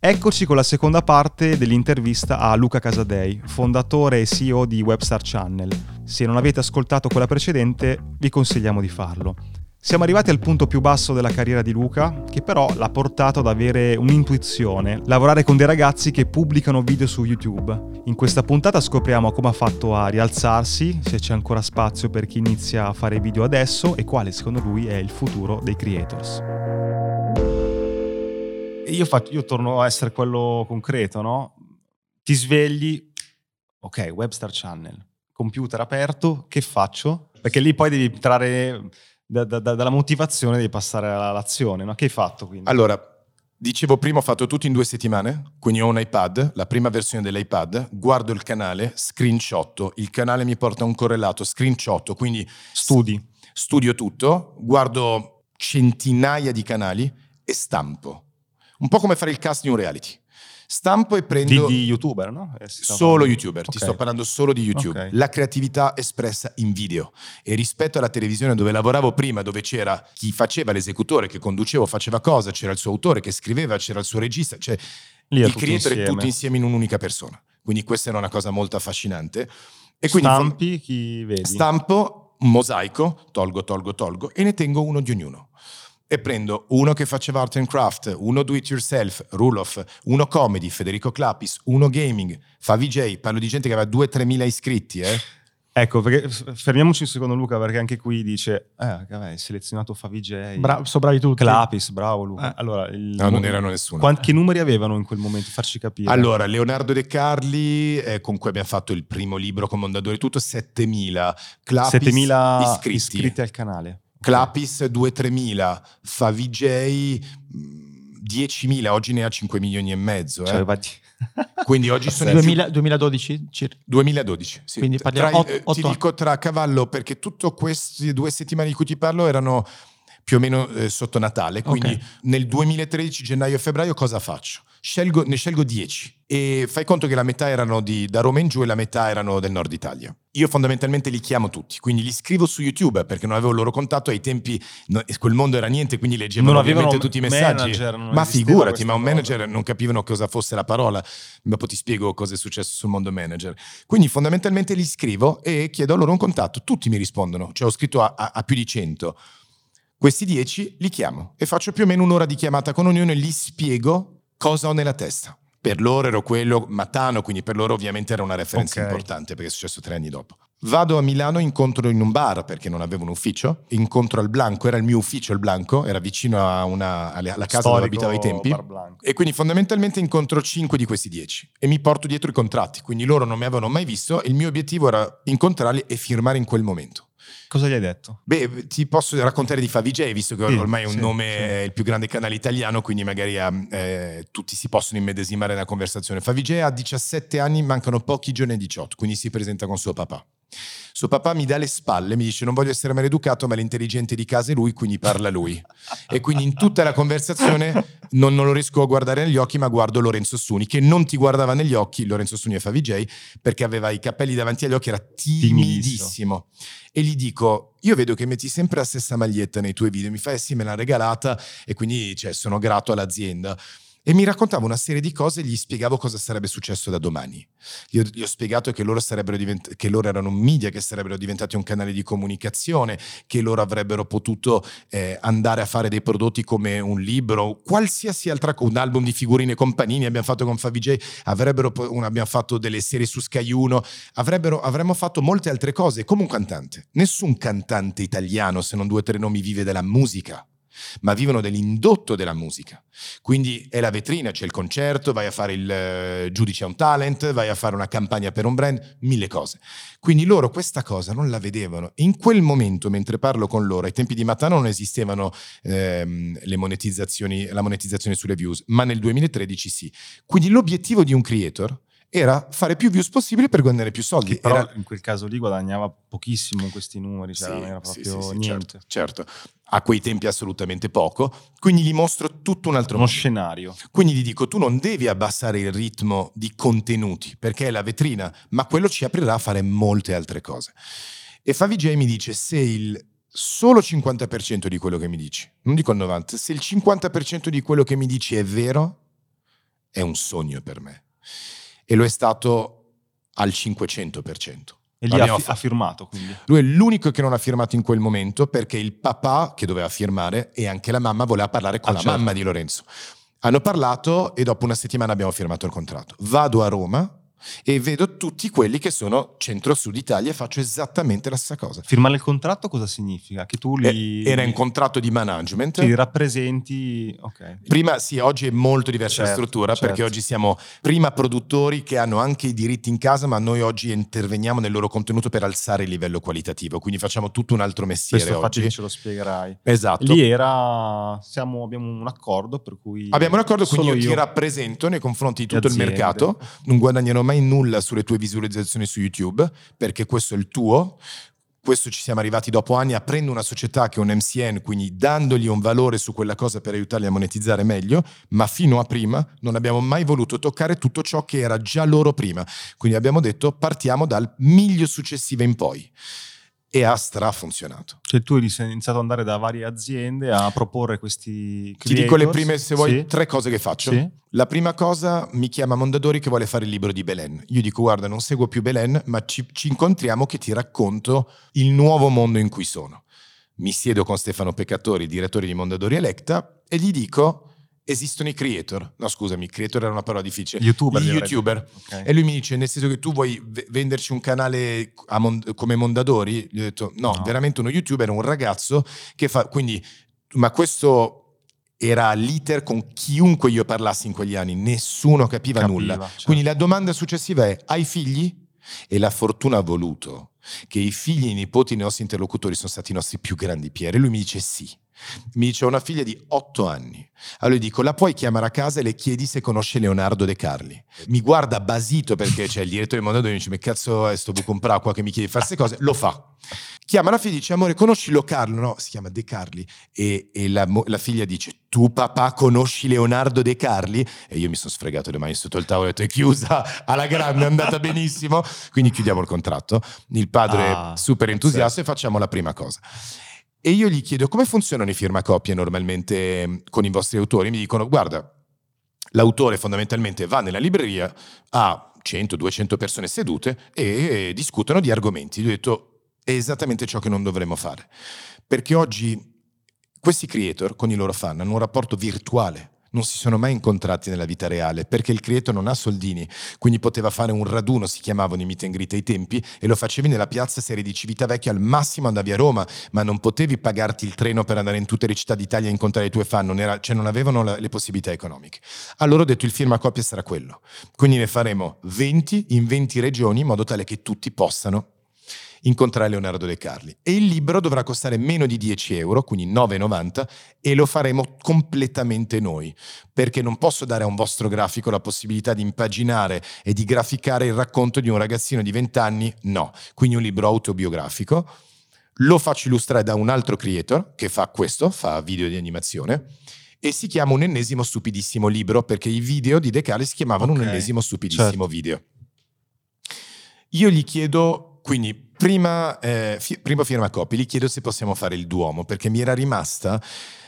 Eccoci con la seconda parte dell'intervista a Luca Casadei, fondatore e CEO di Webstar Channel. Se non avete ascoltato quella precedente, vi consigliamo di farlo. Siamo arrivati al punto più basso della carriera di Luca, che però l'ha portato ad avere un'intuizione, lavorare con dei ragazzi che pubblicano video su YouTube. In questa puntata scopriamo come ha fatto a rialzarsi, se c'è ancora spazio per chi inizia a fare video adesso e quale secondo lui è il futuro dei creators. Io, faccio, io torno a essere quello concreto, no? Ti svegli, ok, Webstar Channel, computer aperto, che faccio? Perché lì poi devi trarre da, da, dalla motivazione devi passare all'azione. No? Che hai fatto quindi? Allora, dicevo prima ho fatto tutto in due settimane, quindi ho un iPad, la prima versione dell'iPad, guardo il canale, screenshot, il canale mi porta un correlato, screenshot, quindi studi. Studio tutto, guardo centinaia di canali e stampo. Un po' come fare il cast di un reality. Stampo e prendo... Di, di youtuber, no? Eh, solo youtuber, okay. ti sto parlando solo di YouTube. Okay. La creatività espressa in video. E rispetto alla televisione dove lavoravo prima, dove c'era chi faceva l'esecutore, che conducevo, faceva cosa, c'era il suo autore che scriveva, c'era il suo regista, cioè Lì il creator è tutto insieme in un'unica persona. Quindi questa era una cosa molto affascinante. E quindi Stampi chi vedi? Stampo, mosaico, tolgo, tolgo, tolgo e ne tengo uno di ognuno e prendo uno che faceva art and craft, uno do it yourself, Rulof, uno comedy, Federico Clapis, uno gaming, fa VJ, parlo di gente che aveva 2-3 mila iscritti, eh. Ecco, perché fermiamoci un secondo Luca, perché anche qui dice, eh, vabbè, selezionato Favij. Bra- sono bravi tutti. Clapis, bravo Luca. Eh. Allora, il, no, non erano nessuno. Quanti numeri avevano in quel momento? Farci capire. Allora, Leonardo De Carli, eh, con cui abbiamo fatto il primo libro con Mondadori, tutto 7.000. Clapis, 7.000 iscritti. iscritti al canale. Clapis 2-3 mila, fa VJ 10 mila, oggi ne ha 5 milioni e mezzo. Eh. Cioè, Quindi oggi sono 2000, 2012 circa. 2012, sì. Quindi parliamo tra, 8, Ti dico tra cavallo perché tutte queste due settimane di cui ti parlo erano più o meno eh, sotto Natale. Quindi okay. nel 2013, gennaio e febbraio, cosa faccio? Scelgo, ne scelgo 10 e fai conto che la metà erano di, da Roma in giù e la metà erano del nord Italia. Io fondamentalmente li chiamo tutti, quindi li scrivo su YouTube perché non avevo il loro contatto ai tempi, no, quel mondo era niente, quindi leggevo ovviamente tutti i messaggi. ma figurati, ma un manager cosa. non capivano cosa fosse la parola, dopo ti spiego cosa è successo sul mondo manager. Quindi fondamentalmente li scrivo e chiedo loro un contatto, tutti mi rispondono, cioè ho scritto a, a, a più di 100. Questi 10 li chiamo e faccio più o meno un'ora di chiamata con ognuno e gli spiego cosa ho nella testa. Per loro ero quello Matano, quindi per loro ovviamente era una referenza okay. importante perché è successo tre anni dopo. Vado a Milano, incontro in un bar perché non avevo un ufficio, incontro al Blanco, era il mio ufficio il Blanco, era vicino una, alla casa Storico dove abitavo ai tempi e quindi fondamentalmente incontro cinque di questi dieci e mi porto dietro i contratti, quindi loro non mi avevano mai visto e il mio obiettivo era incontrarli e firmare in quel momento. Cosa gli hai detto? Beh, ti posso raccontare di Favij, visto che ormai è un sì, nome, sì. il più grande canale italiano, quindi magari eh, tutti si possono immedesimare nella conversazione. Favij ha 17 anni, mancano pochi giorni ai 18, quindi si presenta con suo papà. Suo papà mi dà le spalle, mi dice non voglio essere maleducato, ma l'intelligente di casa è lui, quindi parla lui. e quindi in tutta la conversazione non, non, lo riesco a guardare negli occhi, ma guardo Lorenzo Suni, che non ti guardava negli occhi, Lorenzo Suni e Favij, perché aveva i capelli davanti agli occhi, era timidissimo. E gli dico, io vedo che metti sempre la stessa maglietta nei tuoi video, mi fai sì, me l'ha regalata e quindi cioè, sono grato all'azienda e mi raccontava una serie di cose e gli spiegavo cosa sarebbe successo da domani. Gli ho, gli ho spiegato che loro, divent- che loro, erano un media, che sarebbero diventati un canale di comunicazione, che loro avrebbero potuto eh, andare a fare dei prodotti come un libro, qualsiasi altra cosa, un album di figurine con Panini abbiamo fatto con Favij, abbiamo fatto delle serie su Sky 1, avremmo fatto molte altre cose come un cantante. Nessun cantante italiano, se non due o tre nomi, vive della musica ma vivono dell'indotto della musica. Quindi è la vetrina, c'è il concerto, vai a fare il uh, giudice a un talent, vai a fare una campagna per un brand, mille cose. Quindi loro questa cosa non la vedevano. In quel momento, mentre parlo con loro, ai tempi di Matano non esistevano ehm, le monetizzazioni, la monetizzazione sulle views, ma nel 2013 sì. Quindi l'obiettivo di un creator era fare più views possibile per guadagnare più soldi. Che però era... in quel caso lì guadagnava pochissimo in questi numeri, cioè sì, non era proprio sì, sì, niente. Certo, certo, a quei tempi assolutamente poco, quindi gli mostro tutto un altro Uno mondo. scenario. Quindi gli dico, tu non devi abbassare il ritmo di contenuti, perché è la vetrina, ma quello ci aprirà a fare molte altre cose. E Favij mi dice, se il solo 50% di quello che mi dici, non dico il 90%, se il 50% di quello che mi dici è vero, è un sogno per me. E lo è stato al 500%. E lì ha, ha, firmato quindi. Lui è l'unico che non ha firmato in quel momento perché il papà che doveva firmare e anche la mamma voleva parlare con ah, la certo. mamma di Lorenzo. Hanno parlato e dopo una settimana abbiamo firmato il contratto. Vado a Roma e vedo tutti quelli che sono centro-sud Italia e faccio esattamente la stessa cosa. Firmare il contratto cosa significa? Che tu li... Era un contratto di management. Ti rappresenti... Okay. Prima, sì, oggi è molto diversa certo, la struttura certo. perché oggi siamo prima produttori che hanno anche i diritti in casa, ma noi oggi interveniamo nel loro contenuto per alzare il livello qualitativo, quindi facciamo tutto un altro mestiere Questo oggi. che ce lo spiegherai. Esatto. Lì era... Siamo, abbiamo un accordo per cui... Abbiamo un accordo, quindi io, io ti rappresento nei confronti di tutto il mercato, non guadagnerò mai nulla sulle tue visualizzazioni su YouTube, perché questo è il tuo. Questo ci siamo arrivati dopo anni aprendo una società che è un MCN, quindi dandogli un valore su quella cosa per aiutarli a monetizzare meglio, ma fino a prima non abbiamo mai voluto toccare tutto ciò che era già loro prima. Quindi abbiamo detto partiamo dal miglio successivo in poi e ha strafunzionato. Cioè tu hai iniziato ad andare da varie aziende a proporre questi creators. Ti dico le prime, se vuoi, sì. tre cose che faccio. Sì. La prima cosa mi chiama Mondadori che vuole fare il libro di Belen. Io dico guarda non seguo più Belen ma ci, ci incontriamo che ti racconto il nuovo mondo in cui sono. Mi siedo con Stefano Peccatori, direttore di Mondadori Electa e gli dico esistono i creator. No, scusami, creator era una parola difficile. YouTuber. Gli YouTuber. Okay. E lui mi dice, nel senso che tu vuoi v- venderci un canale Mond- come Mondadori? Gli ho detto, no, no, veramente uno YouTuber, un ragazzo che fa... Quindi, ma questo era l'iter con chiunque io parlassi in quegli anni, nessuno capiva, capiva nulla. Certo. Quindi la domanda successiva è, hai figli? E la fortuna ha voluto che i figli e i nipoti dei nostri interlocutori sono stati i nostri più grandi pieri. E lui mi dice sì. Mi dice ho una figlia di otto anni. Allora gli dico, la puoi chiamare a casa e le chiedi se conosce Leonardo De Carli. Mi guarda basito perché c'è il direttore del Mondadori e mi dice, ma cazzo è sto buco qua che mi chiede di fare queste cose? Lo fa. Chiama la figlia e dice, amore, conosci Lo Carlo? No, si chiama De Carli. E, e la, la, figlia dice, tu papà conosci Leonardo De Carli? E io mi sono sfregato le mani sotto il tavolo e ho detto, è chiusa, alla grande, è andata benissimo. Quindi chiudiamo il contratto. Il padre ah, super entusiasta certo. e facciamo la prima cosa. E io gli chiedo come funzionano i firmacopie normalmente mm, con i vostri autori. Mi dicono, guarda, l'autore fondamentalmente va nella libreria, ha 100-200 persone sedute e discutono di argomenti. Gli ho detto, è esattamente ciò che non dovremmo fare. Perché oggi questi creator con i loro fan hanno un rapporto virtuale non si sono mai incontrati nella vita reale perché il creator non ha soldini, quindi poteva fare un raduno, si chiamavano i meet and greet ai tempi, e lo facevi nella piazza serie di Civitavecchia, al massimo andavi a Roma, ma non potevi pagarti il treno per andare in tutte le città d'Italia a incontrare i tuoi fan, non, era, cioè non avevano la, le possibilità economiche. Allora ho detto il firma copia sarà quello, quindi ne faremo 20 in 20 regioni in modo tale che tutti possano incontrare Leonardo De Carli. E il libro dovrà costare meno di 10 euro, quindi 9,90, e lo faremo completamente noi, perché non posso dare a un vostro grafico la possibilità di impaginare e di graficare il racconto di un ragazzino di 20 anni, no. Quindi un libro autobiografico. Lo faccio illustrare da un altro creator che fa questo, fa video di animazione e si chiama un ennesimo stupidissimo libro perché i video di De Carli si chiamavano okay. un ennesimo stupidissimo certo. video. Io gli chiedo, quindi Prima, eh, fi- primo firma copy, gli chiedo se possiamo fare il Duomo, perché mi era rimasta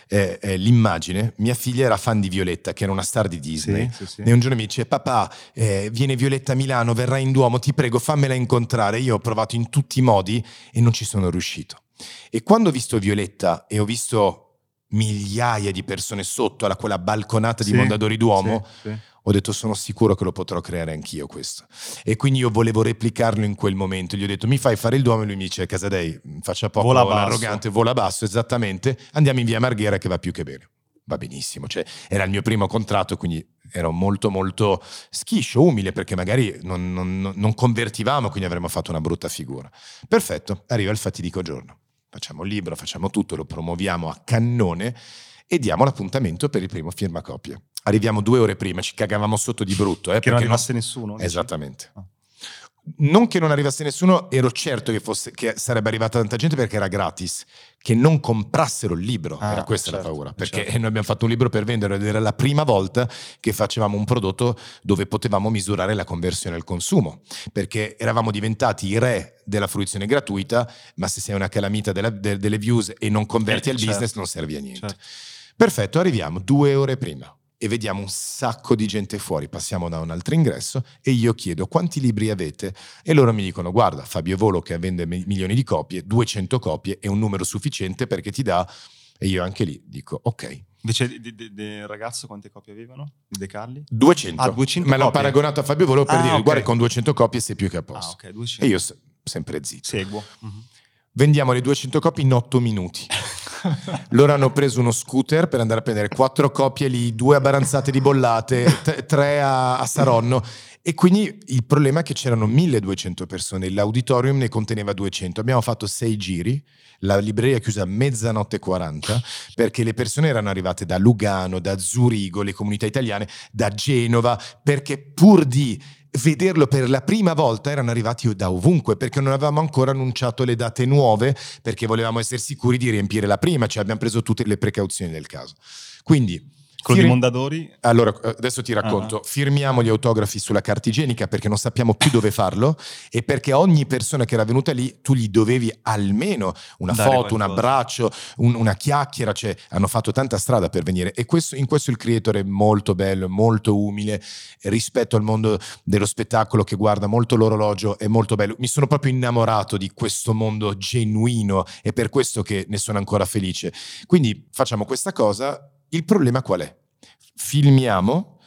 eh, eh, l'immagine. Mia figlia era fan di Violetta, che era una star di Disney. Sì, sì, sì. E un giorno mi dice: Papà, eh, viene Violetta a Milano, verrà in Duomo, ti prego, fammela incontrare. Io ho provato in tutti i modi e non ci sono riuscito. E quando ho visto Violetta e ho visto migliaia di persone sotto alla quella balconata di Mondadori Duomo, ho detto sono sicuro che lo potrò creare anch'io questo. E quindi io volevo replicarlo in quel momento. Gli ho detto mi fai fare il Duomo e lui mi dice Casadei faccia poco vola arrogante, vola basso, esattamente, andiamo in via Marghera che va più che bene. Va benissimo, cioè, era il mio primo contratto, quindi ero molto molto schiscio, umile, perché magari non, non, non convertivamo, quindi avremmo fatto una brutta figura. Perfetto, arriva il fatidico giorno. Facciamo il libro, facciamo tutto, lo promuoviamo a cannone e diamo l'appuntamento per il primo firmacopie. Arriviamo due ore prima, ci cagavamo sotto di brutto. Eh, che non arrivasse non... nessuno. Esattamente. Ah. Non che non arrivasse nessuno, ero certo che, fosse, che, sarebbe arrivata tanta gente perché era gratis, che non comprassero il libro, ah, era questa certo, la paura, perché certo. noi abbiamo fatto un libro per vendere ed era la prima volta che facevamo un prodotto dove potevamo misurare la conversione al consumo, perché eravamo diventati i re della fruizione gratuita, ma se sei una calamita della, de, delle views e non converti eh, al certo. business non serve a niente. Certo. Perfetto, arriviamo due ore prima. E vediamo un sacco di gente fuori. Passiamo da un altro ingresso e io chiedo quanti libri avete e loro mi dicono guarda Fabio Volo che vende milioni di copie, 200 copie è un numero sufficiente perché ti dà e io anche lì dico ok. Invece del ragazzo quante copie avevano? Di De Carli? 200. Ah, 200 Me l'ho paragonato a Fabio Volo per ah, dire okay. guarda con 200 copie sei più che a posto. Ah, okay, 200. E io sempre zitto. Seguo. Mm-hmm. Vendiamo le 200 copie in 8 minuti. Loro hanno preso uno scooter per andare a prendere quattro copie lì, due a Baranzate di Bollate, t- tre a, a Saronno. E quindi il problema è che c'erano 1200 persone, l'auditorium ne conteneva 200. Abbiamo fatto sei giri, la libreria è chiusa a mezzanotte 40 perché le persone erano arrivate da Lugano, da Zurigo, le comunità italiane, da Genova, perché pur di vederlo per la prima volta erano arrivati da ovunque perché non avevamo ancora annunciato le date nuove perché volevamo essere sicuri di riempire la prima, cioè abbiamo preso tutte le precauzioni del caso. Quindi quello Fir- di Mondadori? Allora, eh, adesso ti racconto. Uh-huh. Firmiamo gli autografi sulla carta igienica perché non sappiamo più dove farlo e perché ogni persona che era venuta lì tu gli dovevi almeno una Dare foto, qualcosa. un abbraccio, un, una chiacchiera. Cioè, hanno fatto tanta strada per venire. E questo, in questo il creator è molto bello, molto umile rispetto al mondo dello spettacolo che guarda molto l'orologio. È molto bello. Mi sono proprio innamorato di questo mondo genuino e per questo che ne sono ancora felice. Quindi facciamo questa cosa il problema qual è? Filmiamo,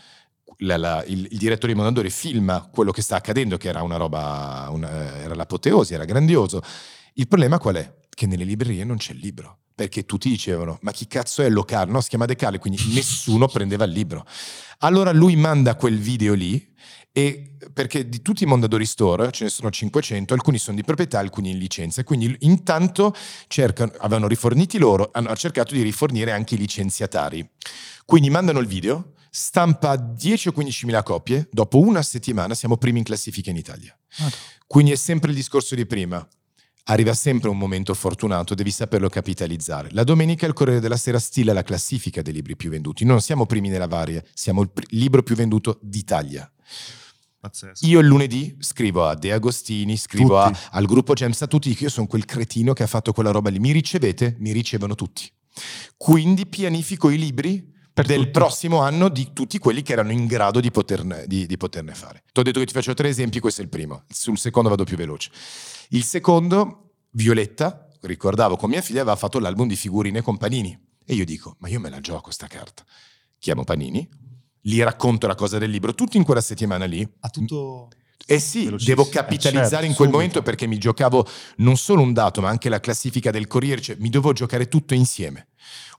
la, la, il, il, direttore di Mondadori filma quello che sta accadendo, che era una roba, una, era l'apoteosi, era grandioso. Il problema qual è? Che nelle librerie non c'è il libro perché tutti dicevano ma chi cazzo è Locar? No, si chiama Decale, quindi nessuno prendeva il libro. Allora lui manda quel video lì e perché di tutti i Mondadori Store ce ne sono 500, alcuni sono di proprietà, alcuni in licenza, quindi intanto cercano, avevano riforniti loro, hanno cercato di rifornire anche i licenziatari. Quindi mandano il video, stampa 10 o 15 mila copie, dopo una settimana siamo primi in classifica in Italia. Quindi è sempre il discorso di prima. Arriva sempre un momento fortunato, devi saperlo capitalizzare. La domenica il Corriere della Sera stila la classifica dei libri più venduti. Non siamo primi nella varie, siamo il libro più venduto d'Italia. Pazzesco. Io il lunedì scrivo a De Agostini, scrivo a, al gruppo Gems a tutti, che io sono quel cretino che ha fatto quella roba lì. Mi ricevete? Mi ricevono tutti. Quindi pianifico i libri per del tutti. prossimo anno di tutti quelli che erano in grado di poterne, di, di poterne fare. Ti ho detto che ti faccio tre esempi, questo è il primo. Sul secondo vado più veloce. Il secondo, Violetta, ricordavo con mia figlia, aveva fatto l'album di figurine con Panini. E io dico, ma io me la gioco sta carta. Chiamo Panini, gli racconto la cosa del libro, tutto in quella settimana lì. Ha tutto... Eh sì, devo capitalizzare eh certo, in quel subito. momento perché mi giocavo non solo un dato, ma anche la classifica del Corriere, cioè mi dovevo giocare tutto insieme.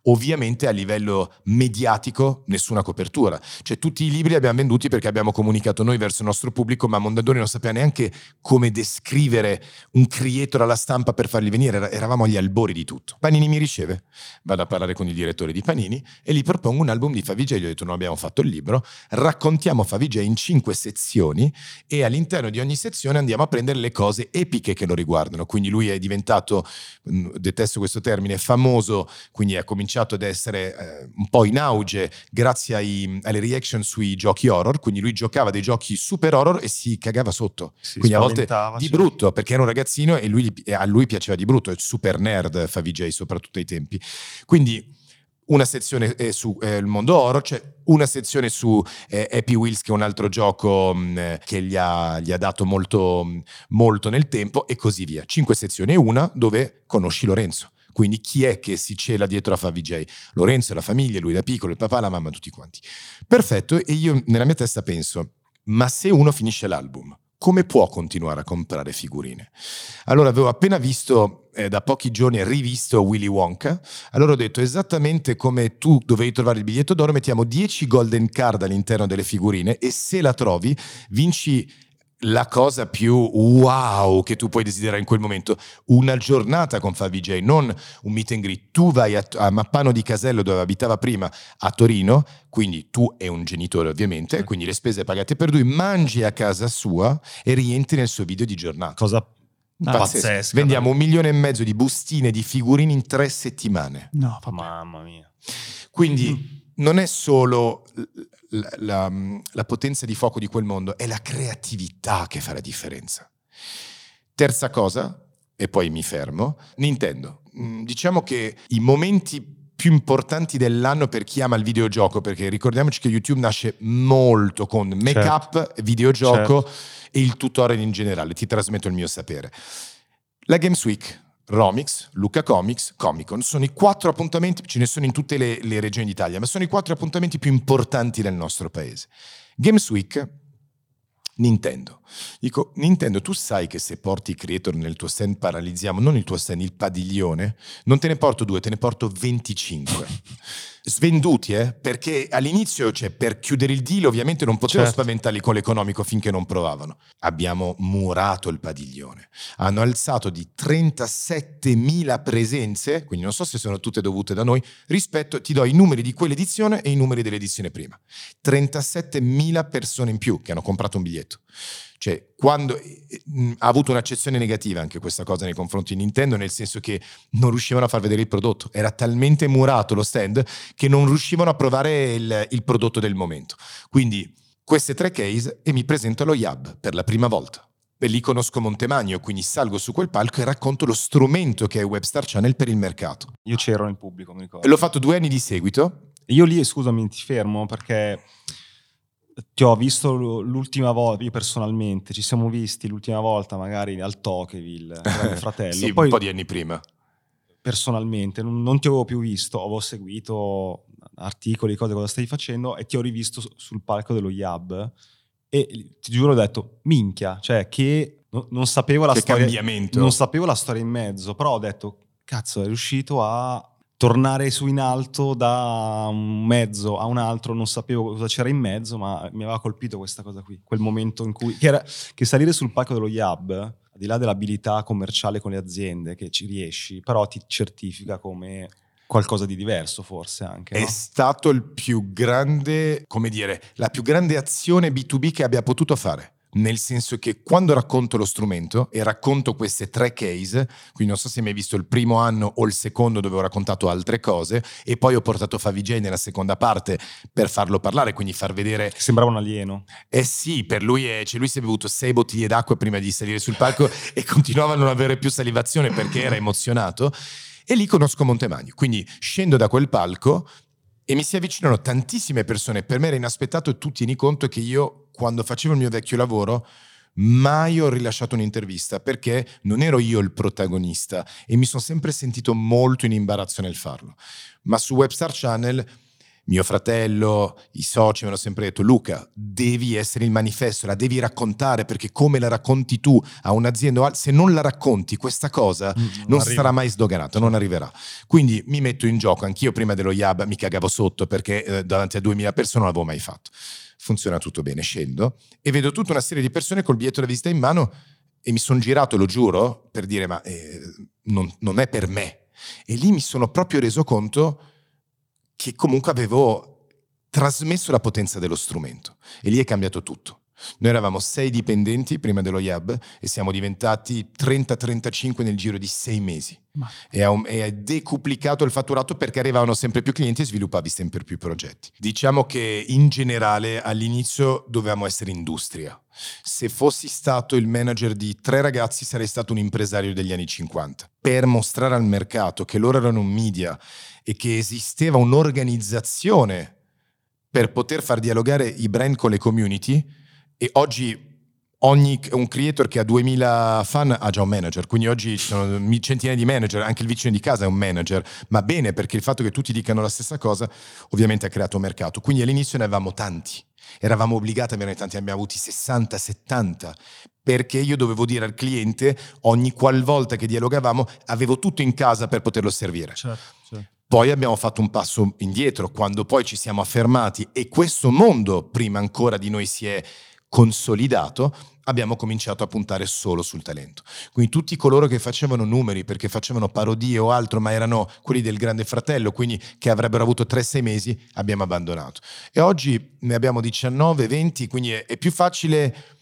Ovviamente a livello mediatico nessuna copertura, cioè tutti i libri li abbiamo venduti perché abbiamo comunicato noi verso il nostro pubblico, ma Mondadori non sapeva neanche come descrivere un creator alla stampa per farli venire, eravamo agli albori di tutto. Panini mi riceve, vado a parlare con il direttore di Panini e gli propongo un album di Favij, gli ho detto non abbiamo fatto il libro, raccontiamo Favij in cinque sezioni e all'interno di ogni sezione andiamo a prendere le cose epiche che lo riguardano, quindi lui è diventato, detesto questo termine, famoso, quindi ha cominciato cominciato ad essere eh, un po' in auge grazie ai, alle reaction sui giochi horror, quindi lui giocava dei giochi super horror e si cagava sotto, si quindi a volte di brutto, perché era un ragazzino e lui, a lui piaceva di brutto, è super nerd fa VJ soprattutto ai tempi. Quindi una sezione eh, su eh, il mondo horror, c'è cioè una sezione su eh, Happy Wheels che è un altro gioco mh, mm, che gli ha, gli ha, dato molto, molto nel tempo e così via. Cinque sezioni e una dove conosci Lorenzo. Quindi chi è che si cela dietro a Favij? Lorenzo, la famiglia, lui da piccolo, il papà, la mamma, tutti quanti. Perfetto, e io nella mia testa penso, ma se uno finisce l'album, come può continuare a comprare figurine? Allora avevo appena visto, eh, da pochi giorni, rivisto Willy Wonka, allora ho detto esattamente come tu dovevi trovare il biglietto d'oro, mettiamo 10 golden card all'interno delle figurine e se la trovi vinci la cosa più wow che tu puoi desiderare in quel momento, una giornata con Favij, non un meet and greet. Tu vai a, a, Mappano di Casello dove abitava prima a Torino, quindi tu e un genitore ovviamente, mm. quindi le spese pagate per lui, mangi a casa sua e rientri nel suo video di giornata. Cosa pazzesca. Vendiamo un milione e mezzo di bustine di figurini in tre settimane. No, mamma mia. Quindi mm. Non è solo la, la, la potenza di fuoco di quel mondo, è la creatività che fa la differenza. Terza cosa, e poi mi fermo, Nintendo. Mm, diciamo che i momenti più importanti dell'anno per chi ama il videogioco, perché ricordiamoci che YouTube nasce molto con make-up, certo. videogioco certo. e il tutorial in generale, ti trasmetto il mio sapere. La Games Week, Romix, Luca Comics, Comic Con, sono i quattro appuntamenti, ce ne sono in tutte le, le regioni d'Italia, ma sono i quattro appuntamenti più importanti del nostro paese. Games Week Nintendo. Dico, Nintendo, tu sai che se porti i creator nel tuo stand paralizziamo, non il tuo stand, il padiglione, non te ne porto due, te ne porto 25 svenduti, eh? perché all'inizio, cioè, per chiudere il deal, ovviamente non potevo certo. spaventarli con l'economico finché non provavano. Abbiamo murato il padiglione. Hanno alzato di 37.000 presenze, quindi non so se sono tutte dovute da noi, rispetto, ti do i numeri di quell'edizione e i numeri dell'edizione prima. 37.000 persone in più che hanno comprato un biglietto. Cioè, quando eh, ha avuto un'accezione negativa anche questa cosa nei confronti di Nintendo, nel senso che non riuscivano a far vedere il prodotto. Era talmente murato lo stand che non riuscivano a provare il, il prodotto del momento. Quindi queste tre case e mi presento allo Yab per la prima volta. E lì conosco Montemagno, quindi salgo su quel palco e racconto lo strumento che è Webstar Channel per il mercato. Io c'ero nel pubblico, mi ricordo. L'ho fatto due anni di seguito. Io lì, scusami, ti fermo perché ti ho visto l'ultima volta, io personalmente, ci siamo visti l'ultima volta magari al Tokeville, Fratello. sì, Poi, un po' di anni prima. Personalmente, non, non, ti avevo più visto, avevo seguito articoli, cose, cosa stai facendo e ti ho rivisto sul palco dello Yab e ti giuro ho detto, minchia, cioè che no, non sapevo la che storia. cambiamento. Non sapevo la storia in mezzo, però ho detto, cazzo, è riuscito a tornare su in alto da un mezzo a un altro, non sapevo cosa c'era in mezzo, ma mi aveva colpito questa cosa qui, quel momento in cui... Che, era, che salire sul palco dello Yab, al di là dell'abilità commerciale con le aziende, che ci riesci, però ti certifica come qualcosa di diverso forse anche. È no? stato il più grande, come dire, la più grande azione B2B che abbia potuto fare nel senso che quando racconto lo strumento e racconto queste tre case, quindi non so se mi hai visto il primo anno o il secondo dove ho raccontato altre cose, e poi ho portato Favij nella seconda parte per farlo parlare, quindi far vedere... Sembrava un alieno. Eh sì, per lui, è, cioè lui si è bevuto sei bottiglie d'acqua prima di salire sul palco e continuava a non avere più salivazione perché era emozionato. E lì conosco Montemagno, quindi scendo da quel palco, e mi si avvicinano tantissime persone. Per me era inaspettato e tu tieni conto che io, quando facevo il mio vecchio lavoro, mai ho rilasciato un'intervista perché non ero io il protagonista e mi sono sempre sentito molto in imbarazzo nel farlo. Ma su Webstar Channel mio fratello, i soci mi hanno sempre detto Luca, devi essere il manifesto, la devi raccontare perché come la racconti tu a un'azienda, se non la racconti questa cosa mm, non, non sarà mai sdoganata, non arriverà. Quindi mi metto in gioco, anch'io prima dello Yab mi cagavo sotto perché eh, davanti a 2000 persone non l'avevo mai fatto. Funziona tutto bene, scendo e vedo tutta una serie di persone col biglietto da visita in mano e mi sono girato, lo giuro, per dire ma eh, non, non è per me. E lì mi sono proprio reso conto che comunque avevo trasmesso la potenza dello strumento e lì è cambiato tutto. Noi eravamo sei dipendenti prima dello Yab e siamo diventati 30-35 nel giro di sei mesi. E ha, e ha, decuplicato il fatturato perché arrivavano sempre più clienti e sviluppavi sempre più progetti. Diciamo che in generale all'inizio dovevamo essere industria. Se fossi stato il manager di tre ragazzi sarei stato un impresario degli anni 50. Per mostrare al mercato che loro erano un media e che esisteva un'organizzazione per poter far dialogare i brand con le community e oggi ogni, un creator che ha 2000 fan ha già un manager, quindi oggi ci sono centinaia di manager, anche il vicino di casa è un manager, ma bene perché il fatto che tutti dicano la stessa cosa ovviamente ha creato un mercato, quindi all'inizio ne avevamo tanti, eravamo obbligati ad averne tanti, abbiamo avuti 60, 70, perché io dovevo dire al cliente ogni qualvolta che dialogavamo avevo tutto in casa per poterlo servire. Certo, certo. Poi abbiamo fatto un passo indietro quando poi ci siamo affermati e questo mondo prima ancora di noi si è consolidato, abbiamo cominciato a puntare solo sul talento. Quindi tutti coloro che facevano numeri perché facevano parodie o altro, ma erano quelli del Grande Fratello, quindi che avrebbero avuto 3-6 mesi, abbiamo abbandonato. E oggi ne abbiamo 19, 20, quindi è, è più facile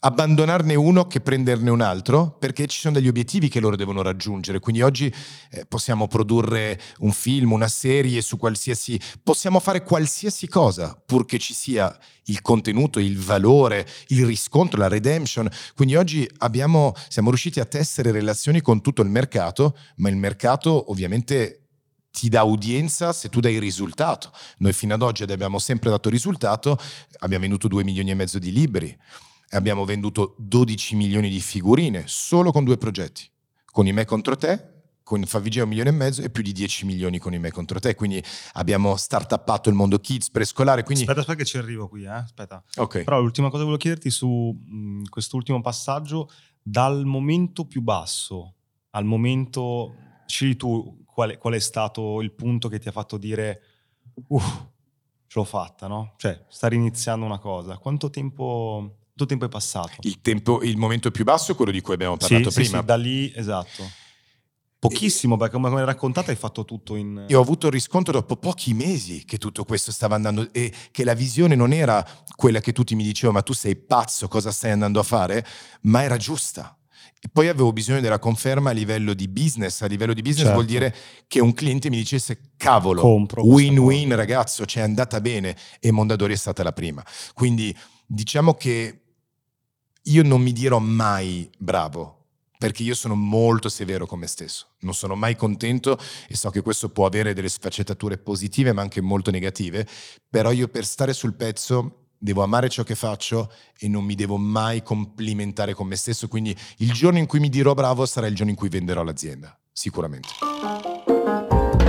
abbandonarne uno che prenderne un altro perché ci sono degli obiettivi che loro devono raggiungere. Quindi oggi eh, possiamo produrre un film una serie su qualsiasi possiamo fare qualsiasi cosa purché ci sia il contenuto il valore il riscontro la redemption. Quindi oggi abbiamo, siamo riusciti a tessere relazioni con tutto il mercato ma il mercato ovviamente ti dà udienza se tu dai risultato. Noi fino ad oggi abbiamo sempre dato risultato, abbiamo venduto 2 milioni e mezzo di libri, abbiamo venduto 12 milioni di figurine solo con due progetti, con i me contro te con Favigea un milione e mezzo e più di 10 milioni con i me contro te. Quindi abbiamo startuppato il mondo kids preescolare. Quindi... Aspetta, aspetta che ci arrivo qui, eh? aspetta. Okay. Però l'ultima cosa che volevo chiederti su mh, quest'ultimo passaggio, dal momento più basso al momento, scegli tu qual è, qual è stato il punto che ti ha fatto dire, uff, ce l'ho fatta, no? Cioè, sta iniziando una cosa. Quanto tempo... Quanto tempo è passato? Il, tempo, il momento più basso è quello di cui abbiamo parlato sì, prima. Sì, da lì, esatto. Pochissimo, perché come hai raccontato hai fatto tutto in... Io ho avuto il riscontro dopo pochi mesi che tutto questo stava andando e che la visione non era quella che tutti mi dicevano ma tu sei pazzo, cosa stai andando a fare? Ma era giusta. E poi avevo bisogno della conferma a livello di business. A livello di business certo. vuol dire che un cliente mi dicesse cavolo, Compro win-win ragazzo, c'è andata bene e Mondadori è stata la prima. Quindi diciamo che io non mi dirò mai bravo, perché io sono molto severo con me stesso, non sono mai contento e so che questo può avere delle sfaccettature positive ma anche molto negative, però io per stare sul pezzo devo amare ciò che faccio e non mi devo mai complimentare con me stesso, quindi il giorno in cui mi dirò bravo sarà il giorno in cui venderò l'azienda, sicuramente.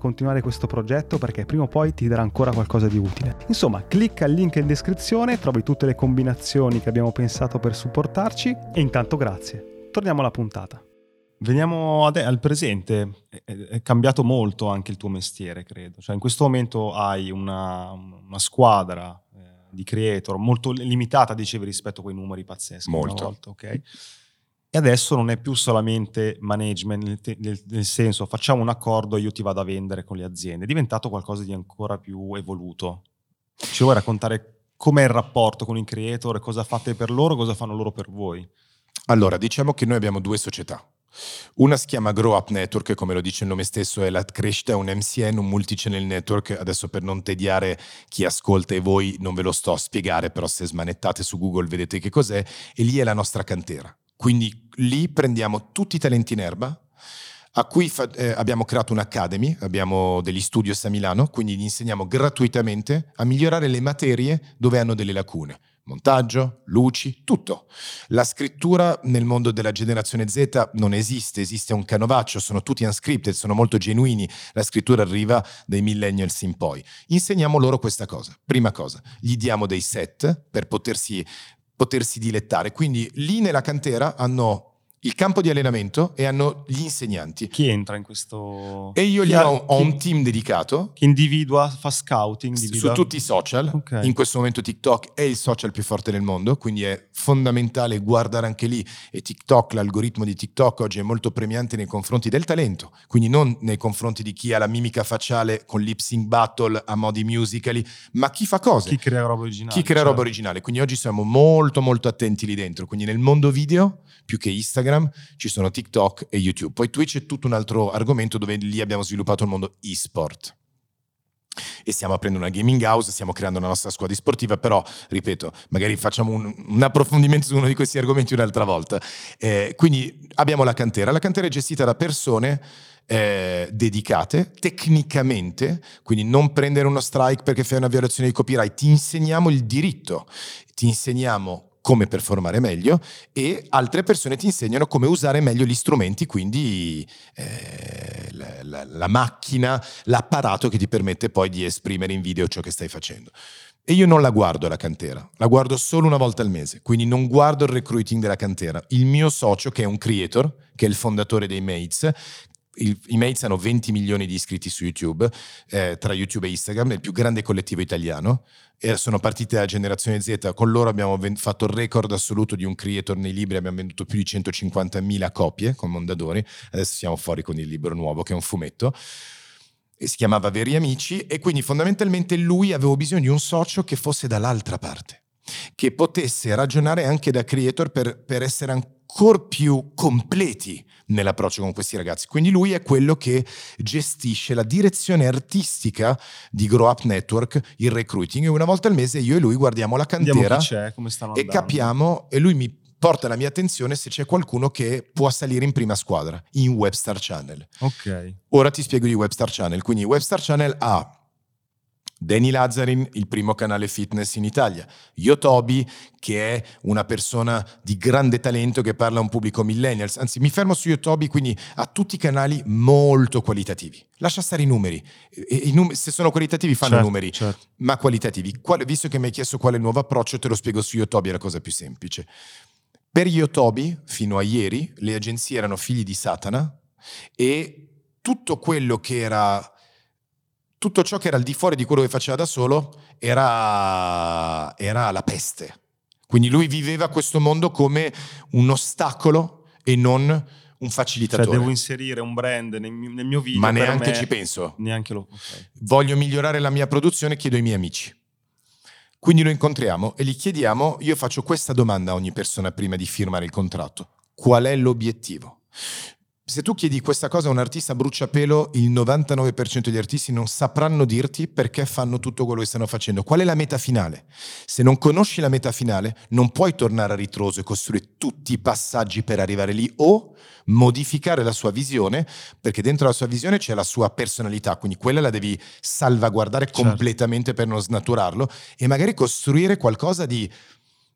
continuare questo progetto perché prima o poi ti darà ancora qualcosa di utile. Insomma, clicca il link in descrizione, trovi tutte le combinazioni che abbiamo pensato per supportarci e intanto grazie. Torniamo alla puntata. Veniamo ad, al presente, è, è, cambiato molto anche il tuo mestiere, credo. Cioè, in questo momento hai una, una squadra eh, di creator molto limitata, dicevi, rispetto a quei numeri pazzeschi. Molto. Volta, ok? E adesso non è più solamente management, nel, nel, nel, senso facciamo un accordo e io ti vado a vendere con le aziende, è diventato qualcosa di ancora più evoluto. Ci vuoi raccontare com'è il rapporto con i creator, cosa fate per loro, cosa fanno loro per voi? Allora, diciamo che noi abbiamo due società. Una si chiama Grow Up Network, come lo dice il nome stesso, è la crescita, è un MCN, un multichannel network. Adesso per non tediare chi ascolta e voi non ve lo sto a spiegare, però se smanettate su Google vedete che cos'è, e lì è la nostra cantera. Quindi lì prendiamo tutti i talenti in erba, a cui fa, eh, abbiamo creato un'academy, abbiamo degli studios a Milano, quindi gli insegniamo gratuitamente a migliorare le materie dove hanno delle lacune. Montaggio, luci, tutto. La scrittura nel mondo della generazione Z non esiste, esiste un canovaccio, sono tutti unscripted, sono molto genuini, la scrittura arriva dai millennials in poi. Insegniamo loro questa cosa. Prima cosa, gli diamo dei set per potersi potersi dilettare. Quindi lì nella cantera hanno il campo di allenamento e hanno gli insegnanti. Chi entra in questo... E io lì ho, ho un team dedicato. Che individua, fa scouting. Individua... Su tutti i social. Okay. In questo momento TikTok è il social più forte del mondo, quindi è fondamentale guardare anche lì. E TikTok, l'algoritmo di TikTok oggi è molto premiante nei confronti del talento, quindi non nei confronti di chi ha la mimica facciale con lip sync battle a modi musicali, ma chi fa cose. Chi crea roba originale. Chi crea certo. roba originale. Quindi oggi siamo molto molto attenti lì dentro. Quindi nel mondo video, più che Instagram, Instagram, ci sono TikTok e YouTube. Poi Twitch è tutto un altro argomento dove lì abbiamo sviluppato il mondo e-sport e stiamo aprendo una gaming house, stiamo creando una nostra squadra sportiva, però, ripeto, magari facciamo un, un approfondimento su uno di questi argomenti un'altra volta. Eh, quindi abbiamo la cantera, la cantera è gestita da persone eh, dedicate tecnicamente, quindi non prendere uno strike perché fai una violazione di copyright, ti insegniamo il diritto, ti insegniamo come performare meglio e altre persone ti insegnano come usare meglio gli strumenti, quindi eh, la, la, la, macchina, l'apparato che ti permette poi di esprimere in video ciò che stai facendo. E io non la guardo la cantera, la guardo solo una volta al mese, quindi non guardo il recruiting della cantera. Il mio socio, che è un creator, che è il fondatore dei Mates, il, i Mates hanno 20 milioni di iscritti su YouTube, eh, tra YouTube e Instagram, è il più grande collettivo italiano. E sono partite da generazione Z, con loro abbiamo ven- fatto il record assoluto di un creator nei libri, abbiamo venduto più di 150.000 copie con Mondadori, adesso siamo fuori con il libro nuovo che è un fumetto e si chiamava Veri Amici e quindi fondamentalmente lui aveva bisogno di un socio che fosse dall'altra parte, che potesse ragionare anche da creator per, per essere ancora più completi nell'approccio con questi ragazzi. Quindi lui è quello che gestisce la direzione artistica di Grow Up Network, il recruiting e una volta al mese io e lui guardiamo la cantera e capiamo e lui mi porta la mia attenzione se c'è qualcuno che può salire in prima squadra in Webstar Channel. Ok. Ora ti spiego di Webstar Channel. Quindi Webstar Channel ha Danny Lazzarin, il primo canale fitness in Italia. Yotobi, che è una persona di grande talento che parla a un pubblico millennials. Anzi, mi fermo su Yotobi, quindi ha tutti i canali molto qualitativi. Lascia stare i numeri. I num- se sono qualitativi fanno certo, numeri, certo. ma qualitativi. Quale, visto che mi hai chiesto qual è il nuovo approccio, te lo spiego su Yotobi, è la cosa più semplice. Per Yotobi, fino a ieri, le agenzie erano figli di Satana e tutto quello che era tutto ciò che era al di fuori di quello che faceva da solo era, era la peste. Quindi lui viveva questo mondo come un ostacolo e non un facilitatore. Cioè devo inserire un brand nel mio, nel mio video. Ma neanche me, ci penso. Neanche lo. Okay. Voglio migliorare la mia produzione, chiedo ai miei amici. Quindi lo incontriamo e gli chiediamo, io faccio questa domanda a ogni persona prima di firmare il contratto. Qual è l'obiettivo? Se tu chiedi questa cosa a un artista bruciapelo, il 99% degli artisti non sapranno dirti perché fanno tutto quello che stanno facendo. Qual è la meta finale? Se non conosci la meta finale, non puoi tornare a ritroso e costruire tutti i passaggi per arrivare lì o modificare la sua visione, perché dentro la sua visione c'è la sua personalità, quindi quella la devi salvaguardare certo. completamente per non snaturarlo e magari costruire qualcosa di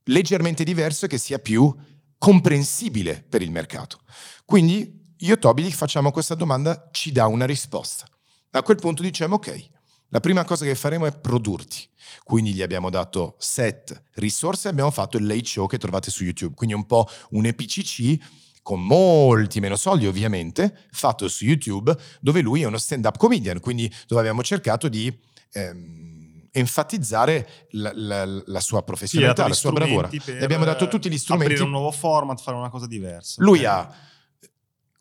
leggermente diverso che sia più comprensibile per il mercato. Quindi io Toby gli facciamo questa domanda, ci dà una risposta. A quel punto diciamo ok, la prima cosa che faremo è produrti. Quindi gli abbiamo dato set, risorse e abbiamo fatto il late show che trovate su YouTube. Quindi un po' un EPCC con molti meno soldi ovviamente, fatto su YouTube, dove lui è uno stand-up comedian, quindi dove abbiamo cercato di ehm, enfatizzare la, la, la, sua professionalità, sì, la sua bravura. Gli abbiamo dato tutti gli strumenti. Aprire un nuovo format, fare una cosa diversa. Lui okay. ha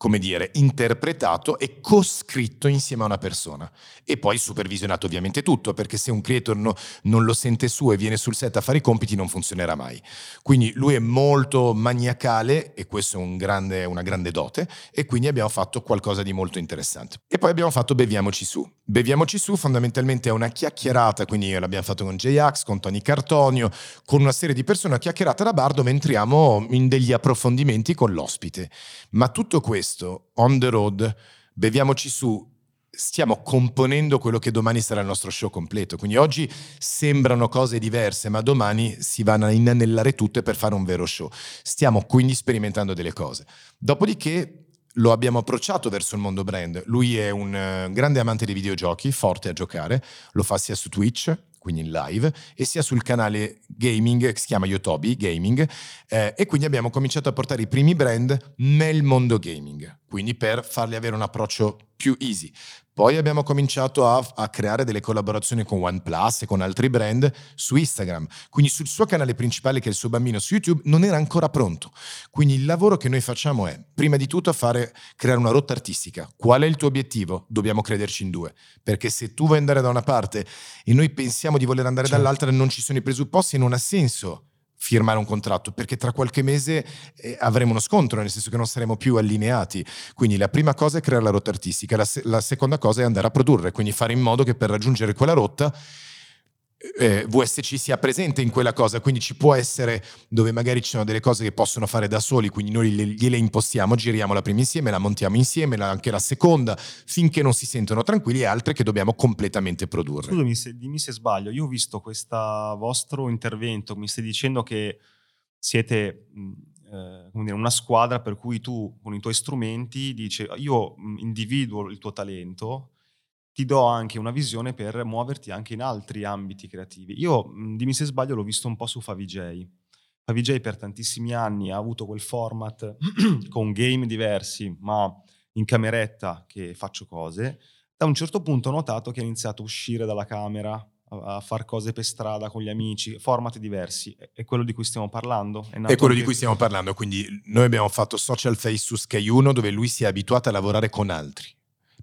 come dire, interpretato e coscritto insieme a una persona. E poi supervisionato ovviamente tutto, perché se un creator no, non lo sente suo e viene sul set a fare i compiti non funzionerà mai. Quindi lui è molto maniacale e questo è un grande, una grande dote e quindi abbiamo fatto qualcosa di molto interessante. E poi abbiamo fatto Beviamoci su. Beviamoci su fondamentalmente è una chiacchierata, quindi l'abbiamo fatto con J-Ax, con Tony Cartonio, con una serie di persone, una chiacchierata da bar dove entriamo in degli approfondimenti con l'ospite. Ma tutto questo questo, on the road, beviamoci su, stiamo componendo quello che domani sarà il nostro show completo. Quindi oggi sembrano cose diverse, ma domani si vanno a inanellare tutte per fare un vero show. Stiamo quindi sperimentando delle cose. Dopodiché lo abbiamo approcciato verso il mondo brand. Lui è un uh, grande amante dei videogiochi, forte a giocare, lo fa sia su Twitch, quindi in live, e sia sul canale gaming che si chiama Yotobi Gaming, eh, e quindi abbiamo cominciato a portare i primi brand nel mondo gaming, quindi per farli avere un approccio più easy. Poi abbiamo cominciato a, a, creare delle collaborazioni con OnePlus e con altri brand su Instagram. Quindi sul suo canale principale, che è il suo bambino su YouTube, non era ancora pronto. Quindi il lavoro che noi facciamo è, prima di tutto, fare, creare una rotta artistica. Qual è il tuo obiettivo? Dobbiamo crederci in due. Perché se tu vuoi andare da una parte e noi pensiamo di voler andare certo. dall'altra, non ci sono i presupposti e non ha senso firmare un contratto, perché tra qualche mese eh, avremo uno scontro, nel senso che non saremo più allineati. Quindi la prima cosa è creare la rotta artistica, la, se- la seconda cosa è andare a produrre, quindi fare in modo che per raggiungere quella rotta eh, VSC sia presente in quella cosa, quindi ci può essere dove magari ci sono delle cose che possono fare da soli, quindi noi le, gliele impostiamo, giriamo la prima insieme, la montiamo insieme, anche la seconda, finché non si sentono tranquilli e altre che dobbiamo completamente produrre. Scusami, se, dimmi se sbaglio, io ho visto questo vostro intervento, mi stai dicendo che siete... Eh, come dire, una squadra per cui tu con i tuoi strumenti dici io individuo il tuo talento ti do anche una visione per muoverti anche in altri ambiti creativi. Io, dimmi se sbaglio, l'ho visto un po' su Favij. Favij per tantissimi anni ha avuto quel format con game diversi, ma in cameretta che faccio cose. Da un certo punto ho notato che ha iniziato a uscire dalla camera, a fare cose per strada con gli amici, format diversi. È quello di cui stiamo parlando? È, è quello anche... di cui stiamo parlando. Quindi noi abbiamo fatto Social Face su Sky 1 dove lui si è abituato a lavorare con altri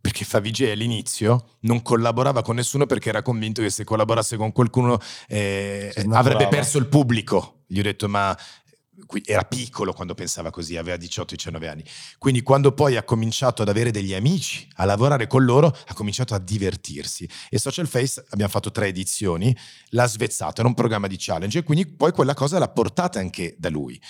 perché Favij all'inizio non collaborava con nessuno perché era convinto che se collaborasse con qualcuno eh, avrebbe perso il pubblico. Gli ho detto ma era piccolo quando pensava così, aveva 18-19 anni. Quindi quando poi ha cominciato ad avere degli amici, a lavorare con loro, ha cominciato a divertirsi. E Social Face abbiamo fatto tre edizioni, l'ha svezzato, era un programma di challenge e quindi poi quella cosa l'ha portata anche da lui.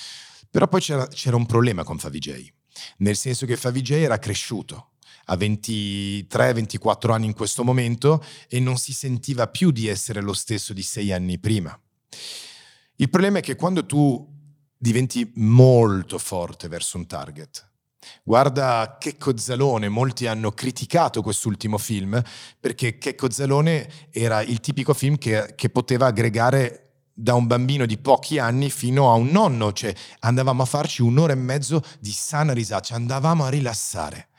Però poi c'era, c'era un problema con Favij, nel senso che Favij era cresciuto, ha 23-24 anni in questo momento e non si sentiva più di essere lo stesso di sei anni prima. Il problema è che quando tu diventi molto forte verso un target, Guarda Checco Zalone, molti hanno criticato quest'ultimo film perché Checco Zalone era il tipico film che, che, poteva aggregare da un bambino di pochi anni fino a un nonno, cioè andavamo a farci un'ora e mezzo di sana risata, cioè andavamo a rilassare.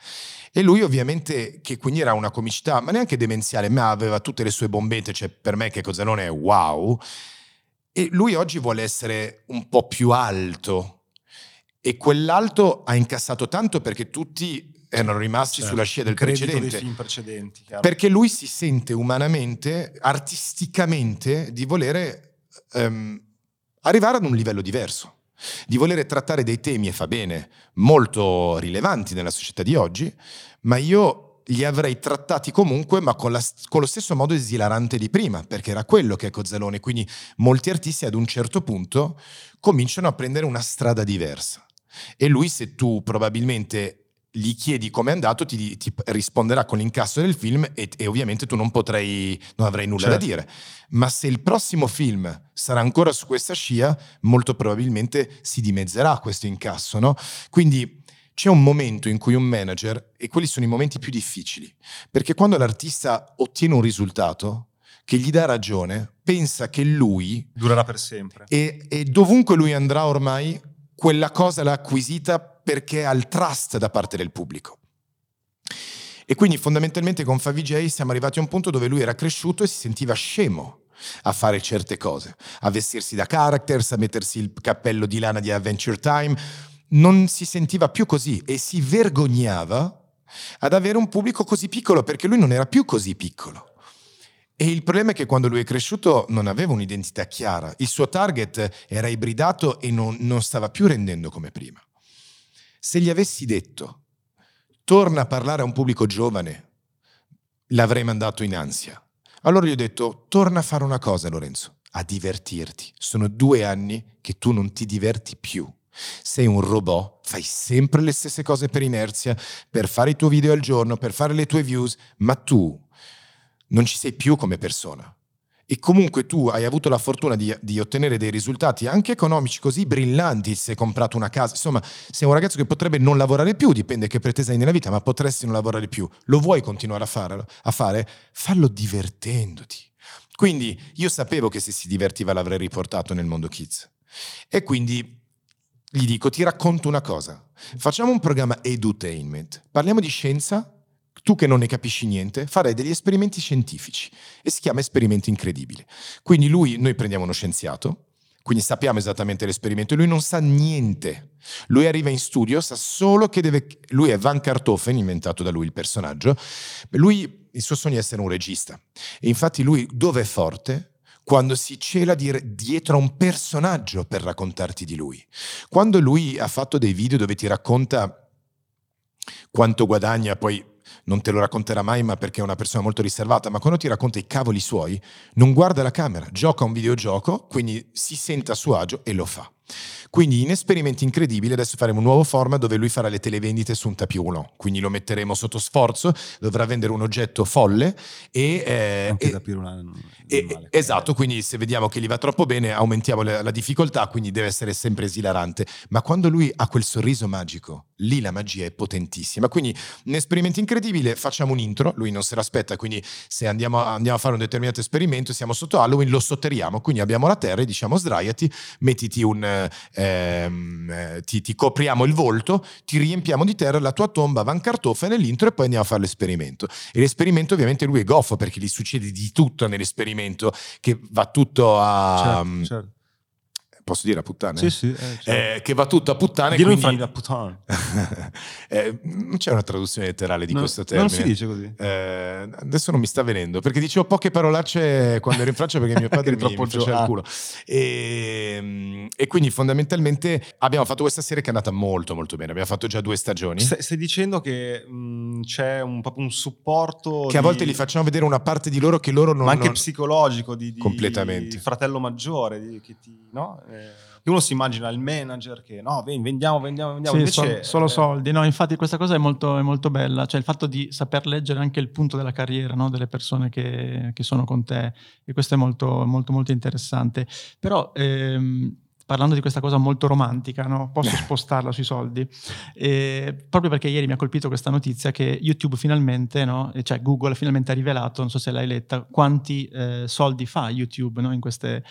E lui ovviamente, che quindi era una comicità, ma neanche demenziale, ma aveva tutte le sue bombette, cioè per me che cosa non è wow. E lui oggi vuole essere un po' più alto. E quell'alto ha incassato tanto perché tutti erano rimasti certo, sulla scia del precedente. precedenti. Chiaro. Perché lui si sente umanamente, artisticamente, di volere um, arrivare ad un livello diverso di volere trattare dei temi, e fa bene, molto rilevanti nella società di oggi, ma io li avrei trattati comunque, ma con, la, con, lo stesso modo esilarante di prima, perché era quello che è Cozzalone. Quindi molti artisti ad un certo punto cominciano a prendere una strada diversa. E lui, se tu probabilmente gli chiedi come è andato, ti, ti, risponderà con l'incasso del film e, e, ovviamente tu non potrai, non avrai nulla certo. da dire. Ma se il prossimo film sarà ancora su questa scia, molto probabilmente si dimezzerà questo incasso, no? Quindi c'è un momento in cui un manager, e quelli sono i momenti più difficili, perché quando l'artista ottiene un risultato, che gli dà ragione, pensa che lui... Durerà per sempre. E, e dovunque lui andrà ormai, quella cosa l'ha acquisita perché ha il trust da parte del pubblico. E quindi fondamentalmente con Favij siamo arrivati a un punto dove lui era cresciuto e si sentiva scemo a fare certe cose, a vestirsi da characters, a mettersi il cappello di lana di Adventure Time, non si sentiva più così e si vergognava ad avere un pubblico così piccolo perché lui non era più così piccolo. E il problema è che quando lui è cresciuto non aveva un'identità chiara, il suo target era ibridato e non, non stava più rendendo come prima. Se gli avessi detto, torna a parlare a un pubblico giovane, l'avrei mandato in ansia. Allora gli ho detto, torna a fare una cosa Lorenzo, a divertirti. Sono due anni che tu non ti diverti più. Sei un robot, fai sempre le stesse cose per inerzia, per fare i tuoi video al giorno, per fare le tue views, ma tu non ci sei più come persona e comunque tu hai avuto la fortuna di, di, ottenere dei risultati anche economici così brillanti se hai comprato una casa, insomma sei un ragazzo che potrebbe non lavorare più, dipende che pretesa hai nella vita, ma potresti non lavorare più, lo vuoi continuare a, fare, a fare? Fallo divertendoti. Quindi io sapevo che se si divertiva l'avrei riportato nel mondo kids. E quindi gli dico ti racconto una cosa, facciamo un programma edutainment, parliamo di scienza, tu che non ne capisci niente, farai degli esperimenti scientifici e si chiama esperimento incredibile. Quindi lui, noi prendiamo uno scienziato, quindi sappiamo esattamente l'esperimento, lui non sa niente. Lui arriva in studio, sa solo che deve... Lui è Van Kartoffen, inventato da lui il personaggio. Lui, il suo sogno è essere un regista. E infatti lui dove è forte? Quando si cela dietro a un personaggio per raccontarti di lui. Quando lui ha fatto dei video dove ti racconta quanto guadagna, poi non te lo racconterà mai, ma perché è una persona molto riservata, ma quando ti racconta i cavoli suoi, non guarda la camera, gioca un videogioco, quindi si sente a suo agio e lo fa. Quindi in esperimenti incredibili adesso faremo un nuovo format dove lui farà le televendite su un tapiolo, quindi lo metteremo sotto sforzo, dovrà vendere un oggetto folle e... Eh, Anche e, e, male, esatto, quindi se vediamo che gli va troppo bene aumentiamo la, la difficoltà, quindi deve essere sempre esilarante. Ma quando lui ha quel sorriso magico, lì la magia è potentissima. Quindi un esperimento incredibile, facciamo un intro, lui non se l'aspetta, quindi se andiamo, andiamo a fare un determinato esperimento, siamo sotto Halloween, lo sotterriamo, quindi abbiamo la terra e diciamo sdraiati, mettiti un... Ehm, ti, ti, copriamo il volto, ti riempiamo di terra, la tua tomba va in cartoffa nell'intro e poi andiamo a fare l'esperimento. E l'esperimento ovviamente lui è goffo perché gli succede di tutto nell'esperimento, che va tutto a... Certo, certo posso dire a puttane? Sì, sì. Eh, certo. eh, che va tutto a puttane. Dillo quindi... in francia, puttane. eh, non c'è una traduzione letterale di no, questo termine. Non si dice così. Eh, adesso non mi sta venendo, perché dicevo poche parolacce quando ero in Francia perché mio padre mi, mi faceva il culo. E, ehm, e, quindi fondamentalmente abbiamo fatto questa serie che è andata molto molto bene, abbiamo fatto già due stagioni. Stai, stai dicendo che mh, c'è un, un supporto... Che di... a volte li facciamo vedere una parte di loro che loro non... Ma anche non... psicologico, di, di, completamente. fratello maggiore, di, che ti... No? Eh uno si immagina il manager che no, vendiamo, vendiamo, vendiamo. Sì, Invece, solo, solo soldi. No, infatti questa cosa è molto, è molto, bella, cioè il fatto di saper leggere anche il punto della carriera no? delle persone che, che, sono con te e questo è molto, molto, molto interessante. Però ehm, parlando di questa cosa molto romantica, no? posso spostarla sui soldi, eh, proprio perché ieri mi ha colpito questa notizia che YouTube finalmente, no? cioè Google finalmente ha rivelato, non so se l'hai letta, quanti eh, soldi fa YouTube no? in queste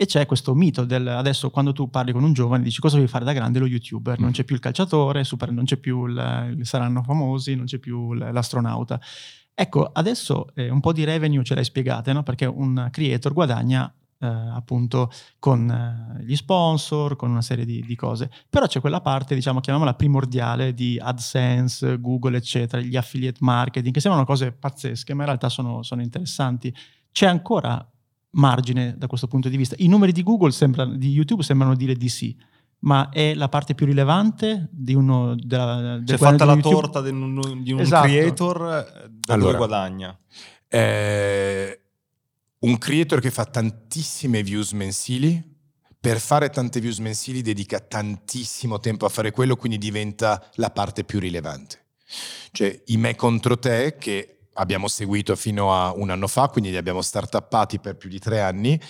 e c'è questo mito del adesso quando tu parli con un giovane dici cosa vuoi fare da grande lo youtuber, non c'è più il calciatore, super, non c'è più il, saranno famosi, non c'è più l'astronauta. Ecco, adesso eh, un po' di revenue ce l'hai spiegate, no? perché un creator guadagna eh, appunto con eh, gli sponsor, con una serie di, di, cose. Però c'è quella parte, diciamo, chiamiamola primordiale di AdSense, Google, eccetera, gli affiliate marketing, che sembrano cose pazzesche, ma in realtà sono, sono interessanti. C'è ancora margine da questo punto di vista. I numeri di Google sembrano, di YouTube sembrano dire di sì, ma è la parte più rilevante di uno della, del C'è fatta la YouTube? torta di un, di un esatto. creator eh, da allora, guadagna. Eh, un creator che fa tantissime views mensili per fare tante views mensili dedica tantissimo tempo a fare quello, quindi diventa la parte più rilevante. Cioè, i me contro te che abbiamo seguito fino a un anno fa, quindi li abbiamo startuppati per più di tre anni,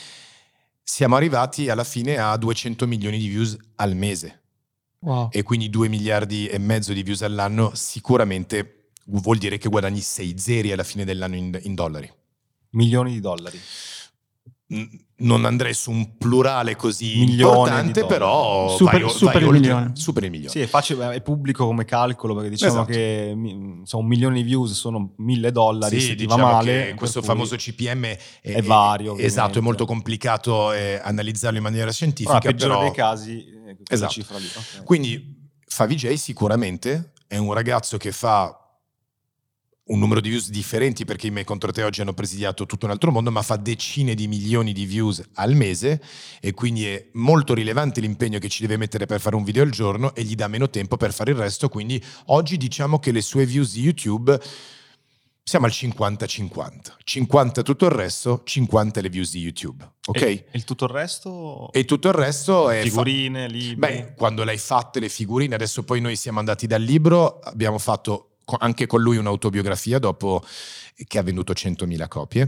siamo arrivati alla fine a 200 milioni di views al mese. Wow. E quindi 2 miliardi e mezzo di views all'anno sicuramente vuol dire che guadagni 6 zeri alla fine dell'anno in, in dollari. Milioni di dollari non andrei su un plurale così Milione importante, però super, vai, super, vai il milione. super il milione. Sì, è facile, è pubblico come calcolo perché diciamo esatto. che so, un milione di views sono mille dollari, sì, se diciamo va male. questo famoso CPM è, è, è vario. È, esatto, è molto complicato eh, analizzarlo in maniera scientifica. Però, però dei casi, eh, esatto. Okay. Quindi Favij sicuramente è un ragazzo che fa un numero di views differenti perché i miei contro te oggi hanno presidiato tutto un altro mondo, ma fa decine di milioni di views al mese e quindi è molto rilevante l'impegno che ci deve mettere per fare un video al giorno e gli dà meno tempo per fare il resto, quindi oggi diciamo che le sue views di YouTube siamo al 50-50. 50 tutto il resto, 50 le views di YouTube. Ok? E, e tutto il resto? E tutto il resto è. Figurine, fa- libri. Beh, quando l'hai fatte le figurine, adesso poi noi siamo andati dal libro, abbiamo fatto anche con lui un'autobiografia dopo che ha venduto 100.000 copie.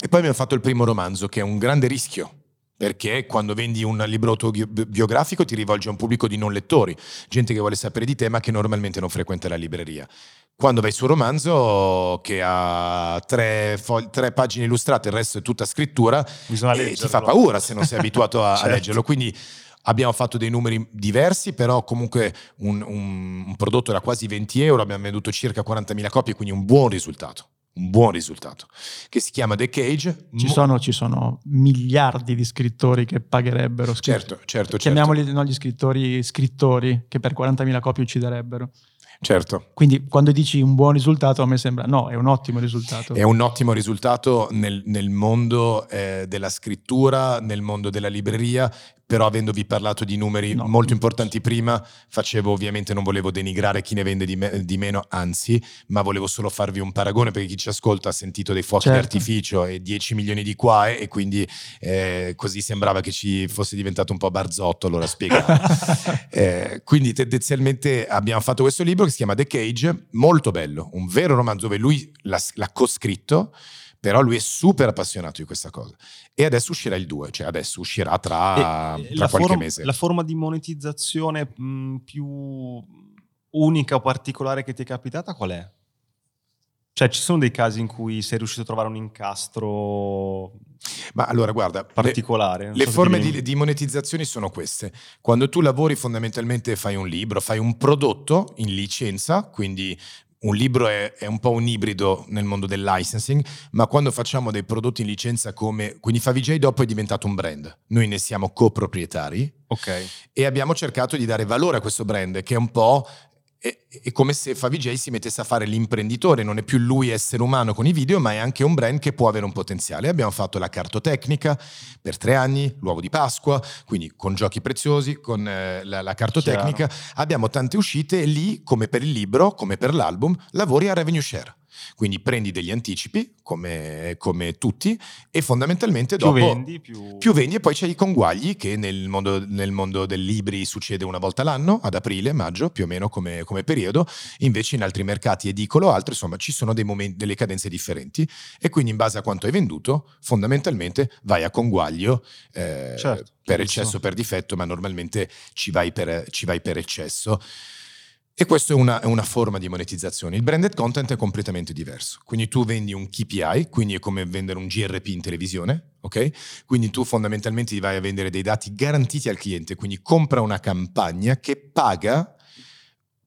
E poi abbiamo fatto il primo romanzo, che è un grande rischio, perché quando vendi un libro autobiografico ti rivolge a un pubblico di non lettori, gente che vuole sapere di te ma che normalmente non frequenta la libreria. Quando vai sul romanzo che ha tre, fo- tre pagine illustrate, il resto è tutta scrittura, eh, ti fa paura se non sei abituato a, certo. a leggerlo. Quindi Abbiamo fatto dei numeri diversi, però comunque un, un, un prodotto da quasi 20 euro, abbiamo venduto circa 40.000 copie, quindi un buon risultato un buon risultato, che si chiama The Cage. Ci, sono, ci sono, miliardi di scrittori che pagherebbero. Scrittori. Certo, certo, certo. Chiamiamoli no, gli scrittori scrittori che per 40.000 copie ucciderebbero. Certo. Quindi quando dici un buon risultato a me sembra no, è un ottimo risultato. È un ottimo risultato nel, nel mondo eh, della scrittura, nel mondo della libreria però avendovi parlato di numeri no. molto importanti prima, facevo ovviamente, non volevo denigrare chi ne vende di, me, di, meno, anzi, ma volevo solo farvi un paragone perché chi ci ascolta ha sentito dei fuochi certo. d'artificio e 10 milioni di qua e quindi eh, così sembrava che ci fosse diventato un po' barzotto, allora spiegare. eh, quindi tendenzialmente abbiamo fatto questo libro che si chiama The Cage, molto bello, un vero romanzo dove lui l'ha, l'ha coscritto però lui è super appassionato di questa cosa. E adesso uscirà il 2, cioè adesso uscirà tra, tra qualche form- mese. La forma di monetizzazione mh, più unica o particolare che ti è capitata qual è? Cioè, ci sono dei casi in cui sei riuscito a trovare un incastro Ma allora, guarda, particolare? Le, le so forme di... di, di, monetizzazione sono queste. Quando tu lavori fondamentalmente fai un libro, fai un prodotto in licenza, quindi un libro è, è, un po' un ibrido nel mondo del licensing, ma quando facciamo dei prodotti in licenza come... Quindi Favij dopo è diventato un brand. Noi ne siamo coproprietari. Ok. E abbiamo cercato di dare valore a questo brand, che è un po' è, è, come se Favij si mettesse a fare l'imprenditore, non è più lui essere umano con i video, ma è anche un brand che può avere un potenziale. Abbiamo fatto la cartotecnica per tre anni, l'uovo di Pasqua, quindi con giochi preziosi, con eh, la, la, cartotecnica. Chiaro. Abbiamo tante uscite e lì, come per il libro, come per l'album, lavori a revenue share. Quindi prendi degli anticipi, come, come tutti, e fondamentalmente più dopo... Vendi, più... più vendi e poi c'è i conguagli che nel mondo, nel mondo del libri succede una volta l'anno, ad aprile, maggio, più o meno come, come periodo, invece in altri mercati edicolo altri, insomma, ci sono momenti, delle cadenze differenti. E quindi in base a quanto hai venduto, fondamentalmente vai a conguaglio eh, certo, per eccesso, per difetto, ma normalmente ci vai per, ci vai per eccesso. E questa è è una, forma di monetizzazione. Il branded content è completamente diverso. Quindi tu vendi un KPI, quindi è come vendere un GRP in televisione, ok? Quindi tu fondamentalmente vai a vendere dei dati garantiti al cliente, quindi compra una campagna che paga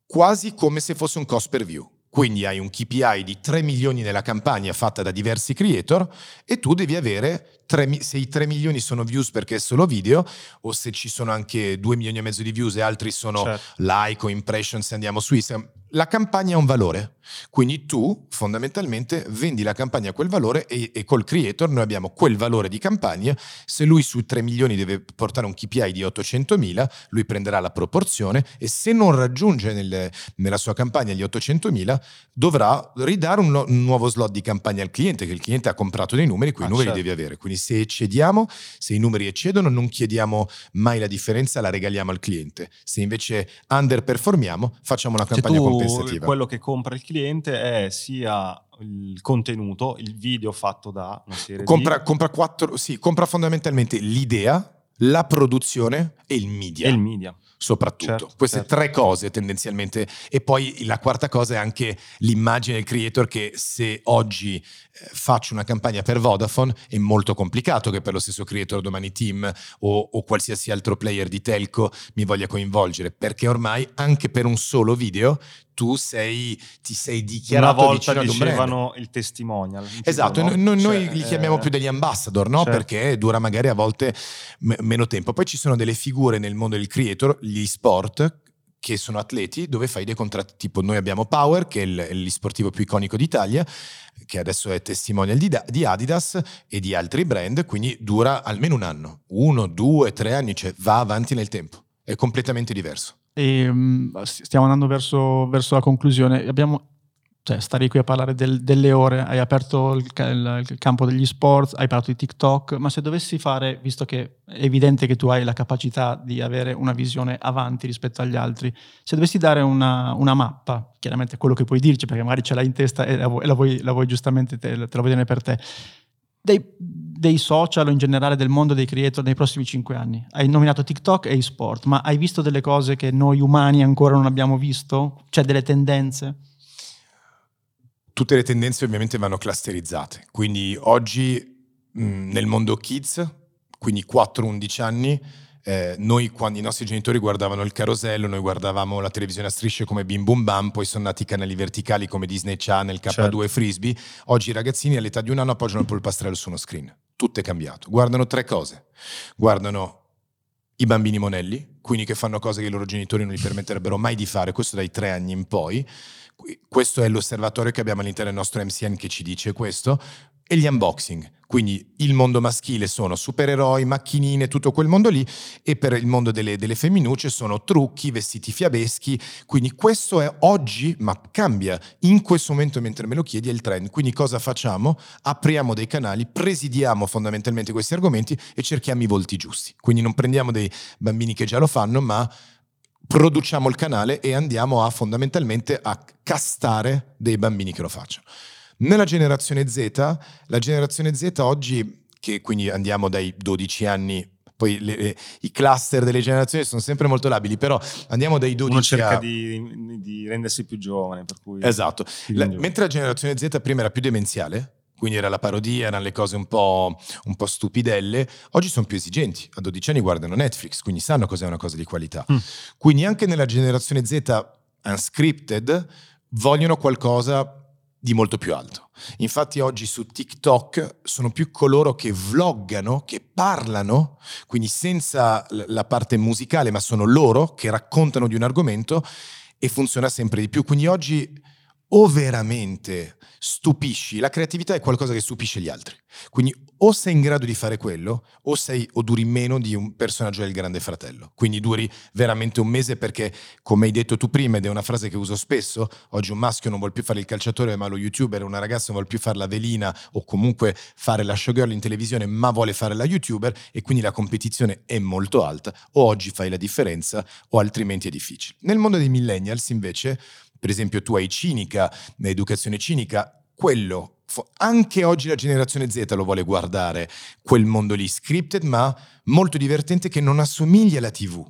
quasi come se fosse un cost per view. Quindi hai un KPI di 3 milioni nella campagna fatta da diversi creator e tu devi avere 3, se i 3 milioni sono views perché è solo video o se ci sono anche 2 milioni e mezzo di views e altri sono certo. like o impressions se andiamo su Instagram la campagna ha un valore, quindi tu fondamentalmente vendi la campagna a quel valore e, e, col creator noi abbiamo quel valore di campagna, se lui sui 3 milioni deve portare un KPI di 800 mila, lui prenderà la proporzione e se non raggiunge nel, nella sua campagna gli 800 mila dovrà ridare un, un, nuovo slot di campagna al cliente, che il cliente ha comprato dei numeri, quei ah, numeri certo. devi avere, quindi se eccediamo, se i numeri eccedono non chiediamo mai la differenza, la regaliamo al cliente, se invece underperformiamo facciamo una campagna completa compensativa. quello che compra il cliente è sia il contenuto, il video fatto da una serie compra, di... Compra, quattro, sì, compra fondamentalmente l'idea, la produzione e il media. E il media soprattutto. Certo, Queste certo. tre cose tendenzialmente. E poi la quarta cosa è anche l'immagine del creator che se oggi faccio una campagna per Vodafone è molto complicato che per lo stesso creator domani team o, o qualsiasi altro player di telco mi voglia coinvolgere, perché ormai anche per un solo video tu sei, ti sei dichiarato Una volta dicevano il testimonial. Esatto, no? noi, cioè, li chiamiamo eh... più degli ambassador, no? Certo. Perché dura magari a volte m- meno tempo. Poi ci sono delle figure nel mondo del creator, gli sport, che sono atleti dove fai dei contratti tipo noi abbiamo Power che è l'esportivo più iconico d'Italia che adesso è testimonial di, di, Adidas e di altri brand quindi dura almeno un anno. Uno, due, tre anni cioè va avanti nel tempo. È completamente diverso. E, um, stiamo andando verso, verso, la conclusione. Abbiamo, cioè, stare qui a parlare del, delle ore, hai aperto il, il, il, campo degli sport, hai parlato di TikTok, ma se dovessi fare, visto che è evidente che tu hai la capacità di avere una visione avanti rispetto agli altri, se dovessi dare una, una mappa, chiaramente quello che puoi dirci, perché magari ce l'hai in testa e la vuoi, la vuoi, la vuoi giustamente, te, te la vuoi vedere per te, dei, dei, social o in generale del mondo dei creator nei prossimi cinque anni? Hai nominato TikTok e eSport, ma hai visto delle cose che noi umani ancora non abbiamo visto? C'è delle tendenze? Tutte le tendenze ovviamente vanno clusterizzate, quindi oggi mh, nel mondo kids, quindi 4-11 anni, eh, noi quando i nostri genitori guardavano il carosello, noi guardavamo la televisione a strisce come Bim Bum Bam, poi sono nati i canali verticali come Disney Channel, K2 certo. e Frisbee. Oggi i ragazzini all'età di un anno appoggiano il polpastrello su uno screen. Tutto è cambiato. Guardano tre cose. Guardano i bambini monelli, quindi che fanno cose che i loro genitori non gli permetterebbero mai di fare, questo dai tre anni in poi. Questo è l'osservatorio che abbiamo all'interno del nostro MCN che ci dice questo e gli unboxing. Quindi il mondo maschile sono supereroi, macchinine, tutto quel mondo lì, e per il mondo delle, delle femminucce sono trucchi, vestiti fiabeschi. Quindi questo è oggi, ma cambia in questo momento mentre me lo chiedi, è il trend. Quindi cosa facciamo? Apriamo dei canali, presidiamo fondamentalmente questi argomenti e cerchiamo i volti giusti. Quindi non prendiamo dei bambini che già lo fanno, ma produciamo il canale e andiamo a fondamentalmente a castare dei bambini che lo facciano. Nella generazione Z, la generazione Z oggi, che quindi andiamo dai 12 anni poi le, le, i cluster delle generazioni sono sempre molto labili, però andiamo dai 12 Uno cerca a... di, di, rendersi più giovane. Per cui esatto, la, mentre la generazione Z prima era più demenziale, quindi era la parodia, erano le cose un po', un po', stupidelle. Oggi sono più esigenti, a 12 anni guardano Netflix, quindi sanno cos'è una cosa di qualità. Mm. Quindi anche nella generazione Z unscripted vogliono qualcosa di molto più alto. Infatti oggi su TikTok sono più coloro che vloggano, che parlano, quindi senza la parte musicale, ma sono loro che raccontano di un argomento e funziona sempre di più. Quindi oggi o veramente stupisci, la creatività è qualcosa che stupisce gli altri. Quindi o sei in grado di fare quello o, sei, o duri meno di un personaggio del Grande Fratello. Quindi duri veramente un mese perché, come hai detto tu prima, ed è una frase che uso spesso, oggi un maschio non vuole più fare il calciatore ma lo youtuber, una ragazza non vuole più fare la velina o comunque fare la showgirl in televisione ma vuole fare la youtuber e quindi la competizione è molto alta. O oggi fai la differenza o altrimenti è difficile. Nel mondo dei millennials invece per esempio tu hai cinica, educazione cinica, quello anche oggi la generazione Z lo vuole guardare, quel mondo lì scripted, ma molto divertente che non assomiglia alla TV,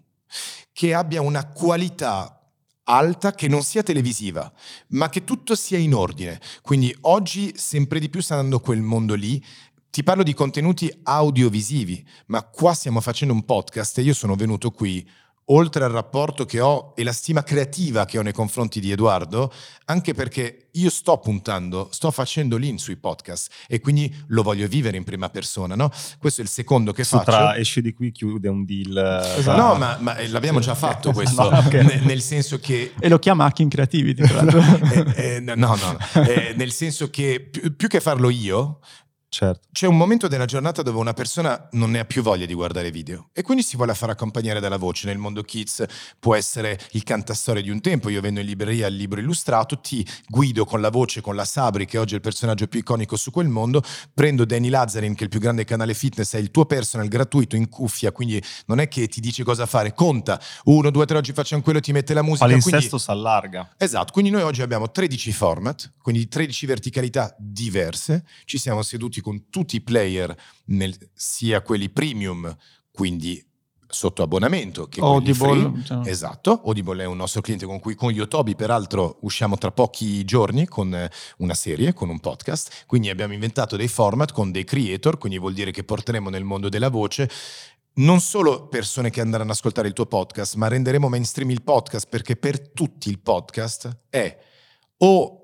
che abbia una qualità alta che non sia televisiva, ma che tutto sia in ordine. Quindi oggi sempre di più sta andando quel mondo lì. Ti parlo di contenuti audiovisivi, ma qua stiamo facendo un podcast e io sono venuto qui oltre al rapporto che ho e la stima creativa che ho nei confronti di Edoardo, anche perché io sto puntando, sto facendo l'in sui podcast e quindi lo voglio vivere in prima persona, no? Questo è il secondo che faccio. Tra esce di qui, chiude un deal. Esatto. No, ma, ma, l'abbiamo già fatto questo, no, okay. nel, nel, senso che... E lo chiama Hacking Creativity, tra l'altro. eh, eh, no, no, no. Eh, nel senso che più, più che farlo io, Certo. C'è un momento della giornata dove una persona non ne ha più voglia di guardare video e quindi si vuole far accompagnare dalla voce. Nel mondo kids può essere il cantastorie di un tempo, io vendo in libreria il libro illustrato, ti guido con la voce, con la Sabri, che oggi è il personaggio più iconico su quel mondo, prendo Danny Lazzarin, che è il più grande canale fitness, è il tuo personal gratuito in cuffia, quindi non è che ti dice cosa fare, conta, uno, due, tre, oggi facciamo quello, ti mette la musica. Palinsesto si allarga. Esatto, quindi noi oggi abbiamo 13 format, quindi 13 verticalità diverse, ci siamo seduti con tutti i player, nel, sia quelli premium, quindi sotto abbonamento che Audible. Cioè. Esatto, Audible è un nostro cliente con cui con Yotobi peraltro usciamo tra pochi giorni con una serie, con un podcast, quindi abbiamo inventato dei format con dei creator, quindi vuol dire che porteremo nel mondo della voce non solo persone che andranno ad ascoltare il tuo podcast, ma renderemo mainstream il podcast perché per tutti il podcast è o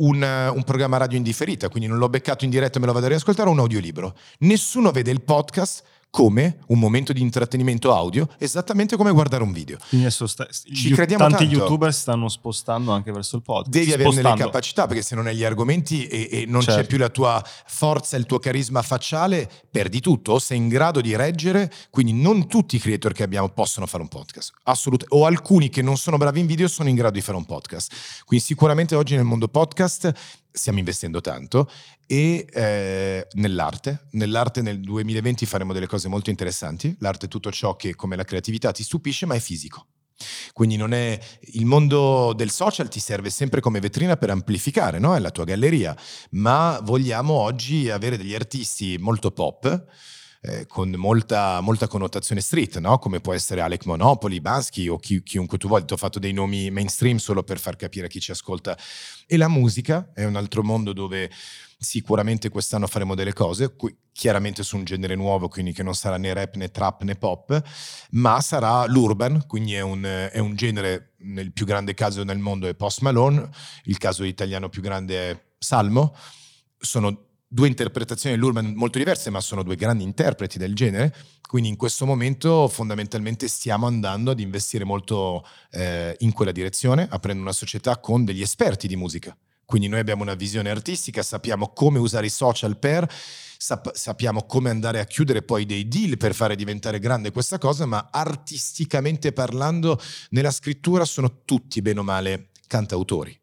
un, un, programma radio in differita, quindi non l'ho beccato in diretta e me lo vado a riascoltare, un audiolibro. Nessuno vede il podcast come un momento di intrattenimento audio, esattamente come guardare un video. Sta- Ci crediamo tanti tanto. youtuber stanno spostando anche verso il podcast. Devi avere delle capacità, perché se non hai gli argomenti e, e non certo. c'è più la tua forza, il tuo carisma facciale, perdi tutto. O sei in grado di reggere, quindi non tutti i creator che abbiamo possono fare un podcast. Assolutamente. O alcuni che non sono bravi in video sono in grado di fare un podcast. Quindi sicuramente oggi nel mondo podcast stiamo investendo tanto e eh, nell'arte. Nell'arte nel 2020 faremo delle cose molto interessanti. L'arte è tutto ciò che come la creatività ti stupisce, ma è fisico. Quindi non è il mondo del social ti serve sempre come vetrina per amplificare, no? La tua galleria, ma vogliamo oggi avere degli artisti molto pop eh, con molta, molta, connotazione street, no? come può essere Alec Monopoli, Bansky o chi, chiunque tu voglia. Ti ho fatto dei nomi mainstream solo per far capire a chi ci ascolta. E la musica è un altro mondo dove sicuramente quest'anno faremo delle cose, chiaramente su un genere nuovo, quindi che non sarà né rap né trap né pop, ma sarà l'urban, quindi è un, è un genere, nel più grande caso nel mondo è Post Malone, il caso italiano più grande è Salmo, sono due interpretazioni dell'urban molto diverse, ma sono due grandi interpreti del genere. Quindi in questo momento fondamentalmente stiamo andando ad investire molto eh, in quella direzione, aprendo una società con degli esperti di musica. Quindi noi abbiamo una visione artistica, sappiamo come usare i social per, sap- sappiamo come andare a chiudere poi dei deal per fare diventare grande questa cosa, ma artisticamente parlando nella scrittura sono tutti bene o male cantautori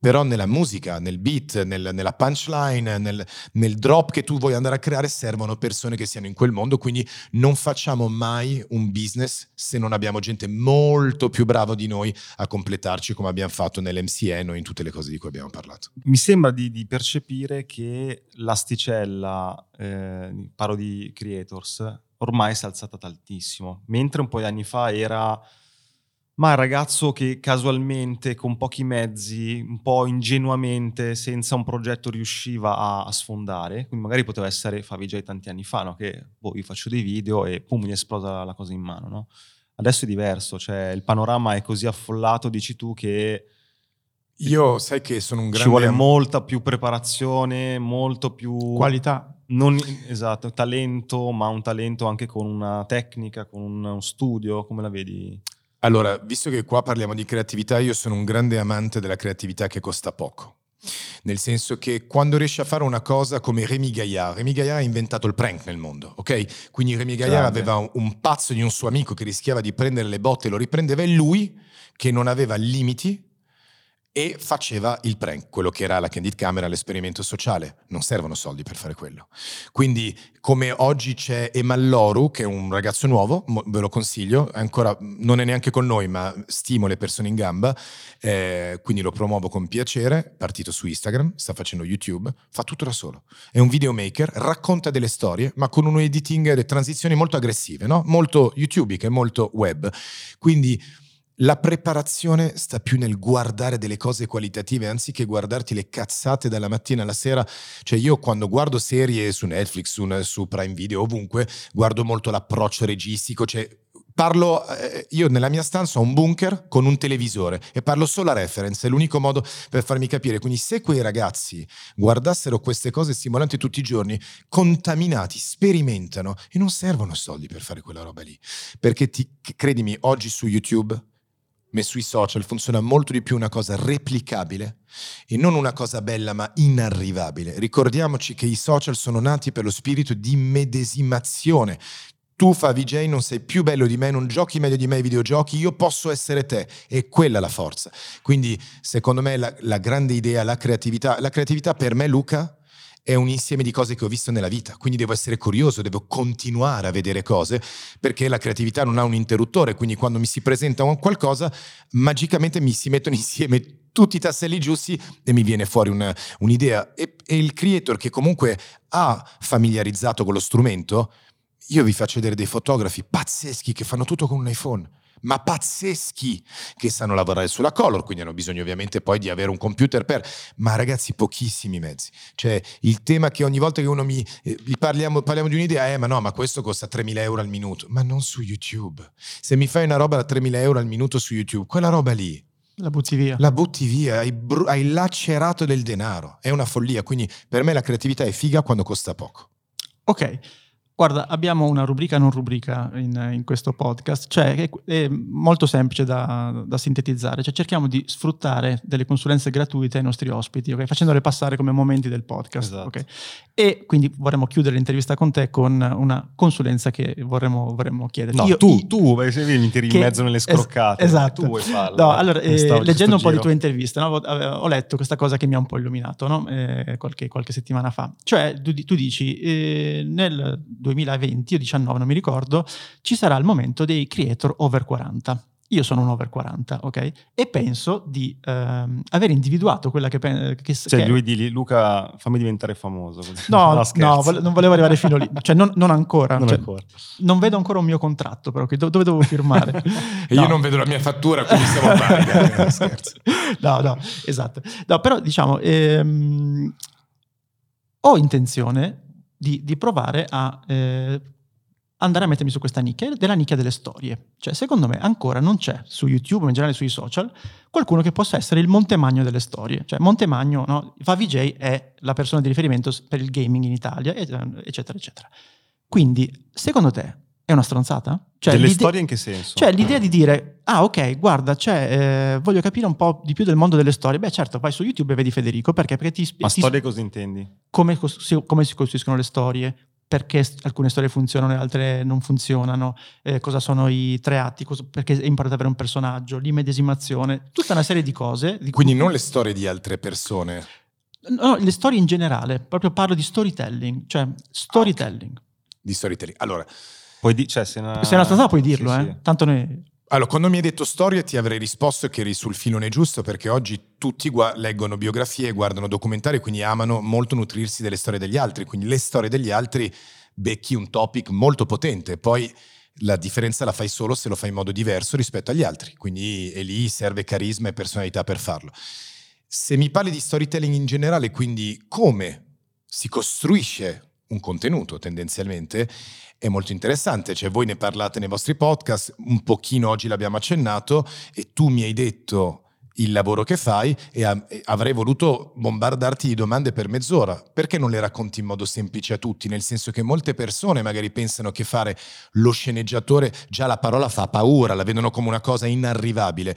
però nella musica, nel beat, nel, nella punchline, nel, nel, drop che tu vuoi andare a creare servono persone che siano in quel mondo, quindi non facciamo mai un business se non abbiamo gente molto più brava di noi a completarci come abbiamo fatto nell'MCN o in tutte le cose di cui abbiamo parlato. Mi sembra di, di percepire che l'asticella, eh, parlo di creators, ormai si è alzata tantissimo, mentre un po' di anni fa era ma il ragazzo che casualmente, con pochi mezzi, un po' ingenuamente, senza un progetto riusciva a, a sfondare, quindi magari poteva essere Favij tanti anni fa, no? che boh, io faccio dei video e pum, mi esplosa la cosa in mano. No? Adesso è diverso, cioè il panorama è così affollato, dici tu, che... Io sai che sono un grande... Ci vuole molta più preparazione, molto più... Qualità. Non, esatto, talento, ma un talento anche con una tecnica, con un studio, come la vedi? Allora, visto che qua parliamo di creatività, io sono un grande amante della creatività che costa poco. Nel senso che quando riesci a fare una cosa come Rémi Gaillard, Rémi Gaillard ha inventato il prank nel mondo, ok? Quindi Rémi Gaillard Grande. aveva un, un pazzo di un suo amico che rischiava di prendere le botte e lo riprendeva e lui, che non aveva limiti, e faceva il prank, quello che era la candid camera, l'esperimento sociale. Non servono soldi per fare quello. Quindi, come oggi c'è Emalloru, che è un ragazzo nuovo, ve lo consiglio, ancora non è neanche con noi, ma stimo le persone in gamba, eh, quindi lo promuovo con piacere, partito su Instagram, sta facendo YouTube, fa tutto da solo. È un videomaker, racconta delle storie, ma con un editing e delle transizioni molto aggressive, no? molto YouTube, che è molto web. Quindi la preparazione sta più nel guardare delle cose qualitative anziché guardarti le cazzate dalla mattina alla sera. Cioè io quando guardo serie su Netflix, su, su Prime Video, ovunque, guardo molto l'approccio registico, cioè parlo, eh, io nella mia stanza ho un bunker con un televisore e parlo solo a reference, è l'unico modo per farmi capire. Quindi se quei ragazzi guardassero queste cose stimolanti tutti i giorni, contaminati, sperimentano e non servono soldi per fare quella roba lì. Perché ti, credimi, oggi su YouTube sui social funziona molto di più una cosa replicabile e non una cosa bella ma inarrivabile. Ricordiamoci che i social sono nati per lo spirito di medesimazione. Tu fa VJ, non sei più bello di me, non giochi meglio di me ai videogiochi, io posso essere te. E quella la forza. Quindi, secondo me, la, la grande idea, la creatività. La creatività per me, Luca, è un insieme di cose che ho visto nella vita, quindi devo essere curioso, devo continuare a vedere cose, perché la creatività non ha un interruttore, quindi quando mi si presenta qualcosa, magicamente mi si mettono insieme tutti i tasselli giusti e mi viene fuori una, un'idea. E, e il creator che comunque ha familiarizzato con lo strumento, io vi faccio vedere dei fotografi pazzeschi che fanno tutto con un iPhone ma pazzeschi che sanno lavorare sulla color, quindi hanno bisogno ovviamente poi di avere un computer per, ma ragazzi pochissimi mezzi. Cioè il tema che ogni volta che uno mi, eh, parliamo, parliamo, di un'idea è ma no, ma questo costa 3.000 euro al minuto, ma non su YouTube. Se mi fai una roba da 3.000 euro al minuto su YouTube, quella roba lì. La butti via. La butti via, hai, br- hai lacerato del denaro, è una follia, quindi per me la creatività è figa quando costa poco. Ok. Guarda, abbiamo una rubrica non rubrica in, in questo podcast, cioè è, è molto semplice da, da, sintetizzare, cioè cerchiamo di sfruttare delle consulenze gratuite ai nostri ospiti, okay? facendole passare come momenti del podcast. Esatto. Okay? E quindi vorremmo chiudere l'intervista con te con una consulenza che vorremmo, vorremmo chiederti. No, Io, tu, tu, perché mi tiri in mezzo nelle scroccate. Es- esatto. Tu vuoi farlo. No, allora, eh, leggendo un po' di tue interviste, no? ho letto questa cosa che mi ha un po' illuminato no? eh, qualche, qualche, settimana fa. Cioè, tu, tu dici, eh, nel 2020 o 19, non mi ricordo, ci sarà il momento dei creator over 40. Io sono un over 40, ok? E penso di ehm, aver individuato quella che... che cioè, che lui di Luca, fammi diventare famoso. No, no, no vo- non volevo arrivare fino lì. Cioè, non, non ancora. Non, cioè, ancora. non, vedo ancora un mio contratto, però, do- dove devo firmare? e no. io non vedo la mia fattura, quindi siamo pari. Eh, scherzo. No, no, esatto. No, però, diciamo, ehm, ho intenzione di, di provare a... Eh, andare a mettermi su questa nicchia, della nicchia delle storie. Cioè, secondo me ancora non c'è su YouTube, ma in generale sui social, qualcuno che possa essere il Montemagno delle storie. Cioè, Montemagno, no? VJ è la persona di riferimento per il gaming in Italia, eccetera, eccetera. Quindi, secondo te, è una stronzata? Cioè, Delle storie in che senso? Cioè l'idea di dire, ah ok, guarda, cioè, eh, voglio capire un po' di più del mondo delle storie. Beh certo, vai su YouTube e vedi Federico, perché? Perché ti... Ma ti, storie cosa intendi? Come, come si costruiscono le storie, perché alcune storie funzionano e altre non funzionano, eh, cosa sono i tre atti, cosa, perché è importante avere un personaggio, l'immedesimazione, tutta una serie di cose. Di Quindi cui... non le storie di altre persone. No, le storie in generale, proprio parlo di storytelling, cioè storytelling. Ah, okay. Di storytelling. Allora, puoi di- cioè, se, una... se è una strada puoi dirlo, sì, eh? Sì. tanto noi... Allora, quando mi hai detto storia ti avrei risposto che eri sul filone giusto perché oggi tutti gu- leggono biografie, guardano documentari, quindi amano molto nutrirsi delle storie degli altri, quindi le storie degli altri becchi un topic molto potente. Poi la differenza la fai solo se lo fai in modo diverso rispetto agli altri, quindi e lì serve carisma e personalità per farlo. Se mi parli di storytelling in generale, quindi come si costruisce un contenuto tendenzialmente, è molto interessante, cioè voi ne parlate nei vostri podcast, un pochino oggi l'abbiamo accennato e tu mi hai detto il lavoro che fai e, avrei voluto bombardarti di domande per mezz'ora. Perché non le racconti in modo semplice a tutti? Nel senso che molte persone magari pensano che fare lo sceneggiatore, già la parola fa paura, la vedono come una cosa inarrivabile.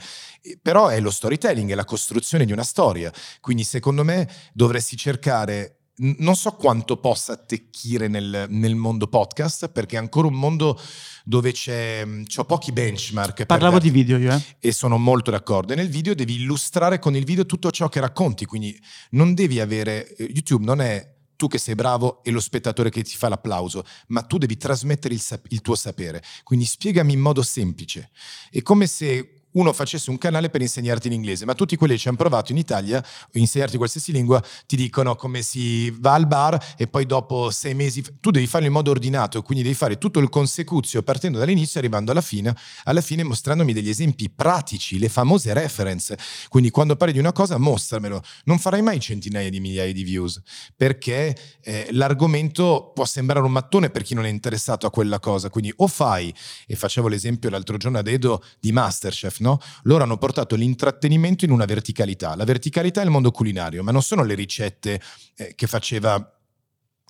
Però è lo storytelling, è la costruzione di una storia. Quindi secondo me dovresti cercare non so quanto possa attecchire nel, nel, mondo podcast, perché è ancora un mondo dove c'è, c'ho pochi benchmark. Parlavo di video io, eh? E sono molto d'accordo. E nel video devi illustrare con il video tutto ciò che racconti, quindi non devi avere... Eh, YouTube non è tu che sei bravo e lo spettatore che ti fa l'applauso, ma tu devi trasmettere il, sap- il tuo sapere. Quindi spiegami in modo semplice. È come se uno facesse un canale per insegnarti l'inglese, ma tutti quelli che ci hanno provato in Italia, insegnarti qualsiasi lingua, ti dicono come si va al bar e poi dopo sei mesi, tu devi farlo in modo ordinato, quindi devi fare tutto il consecuzio partendo dall'inizio e arrivando alla fine, alla fine mostrandomi degli esempi pratici, le famose reference. Quindi quando parli di una cosa mostramelo, non farai mai centinaia di migliaia di views, perché eh, l'argomento può sembrare un mattone per chi non è interessato a quella cosa, quindi o fai, e facevo l'esempio l'altro giorno ad Edo di Masterchef, no? Loro hanno portato l'intrattenimento in una verticalità. La verticalità è il mondo culinario, ma non sono le ricette eh, che faceva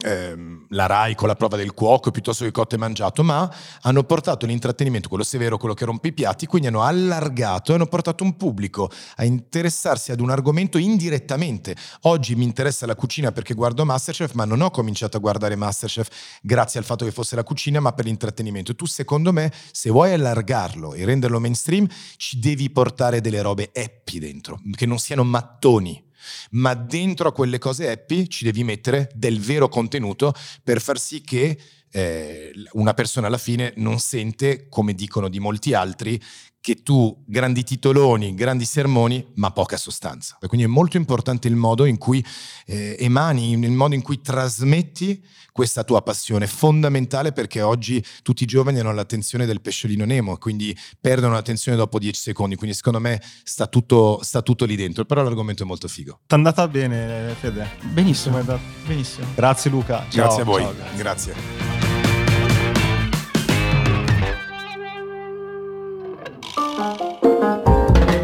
ehm, la RAI con la prova del cuoco piuttosto che cotto e mangiato, ma hanno portato l'intrattenimento, quello severo, quello che rompe i piatti, quindi hanno allargato e hanno portato un pubblico a interessarsi ad un argomento indirettamente. Oggi mi interessa la cucina perché guardo Masterchef, ma non ho cominciato a guardare Masterchef grazie al fatto che fosse la cucina, ma per l'intrattenimento. Tu secondo me, se vuoi allargarlo e renderlo mainstream, ci devi portare delle robe happy dentro, che non siano mattoni ma dentro a quelle cose happy ci devi mettere del vero contenuto per far sì che eh, una persona alla fine non sente, come dicono di molti altri, che tu grandi titoloni, grandi sermoni, ma poca sostanza. Quindi è molto importante il modo in cui eh, emani, il modo in cui trasmetti questa tua passione, fondamentale perché oggi tutti i giovani hanno l'attenzione del pesciolino Nemo, quindi perdono l'attenzione dopo 10 secondi, quindi secondo me sta tutto, sta tutto lì dentro, però l'argomento è molto figo. Ti è andata bene Fede? Benissimo, benissimo. Grazie Luca. Ciao, grazie a voi, ciao, grazie. grazie.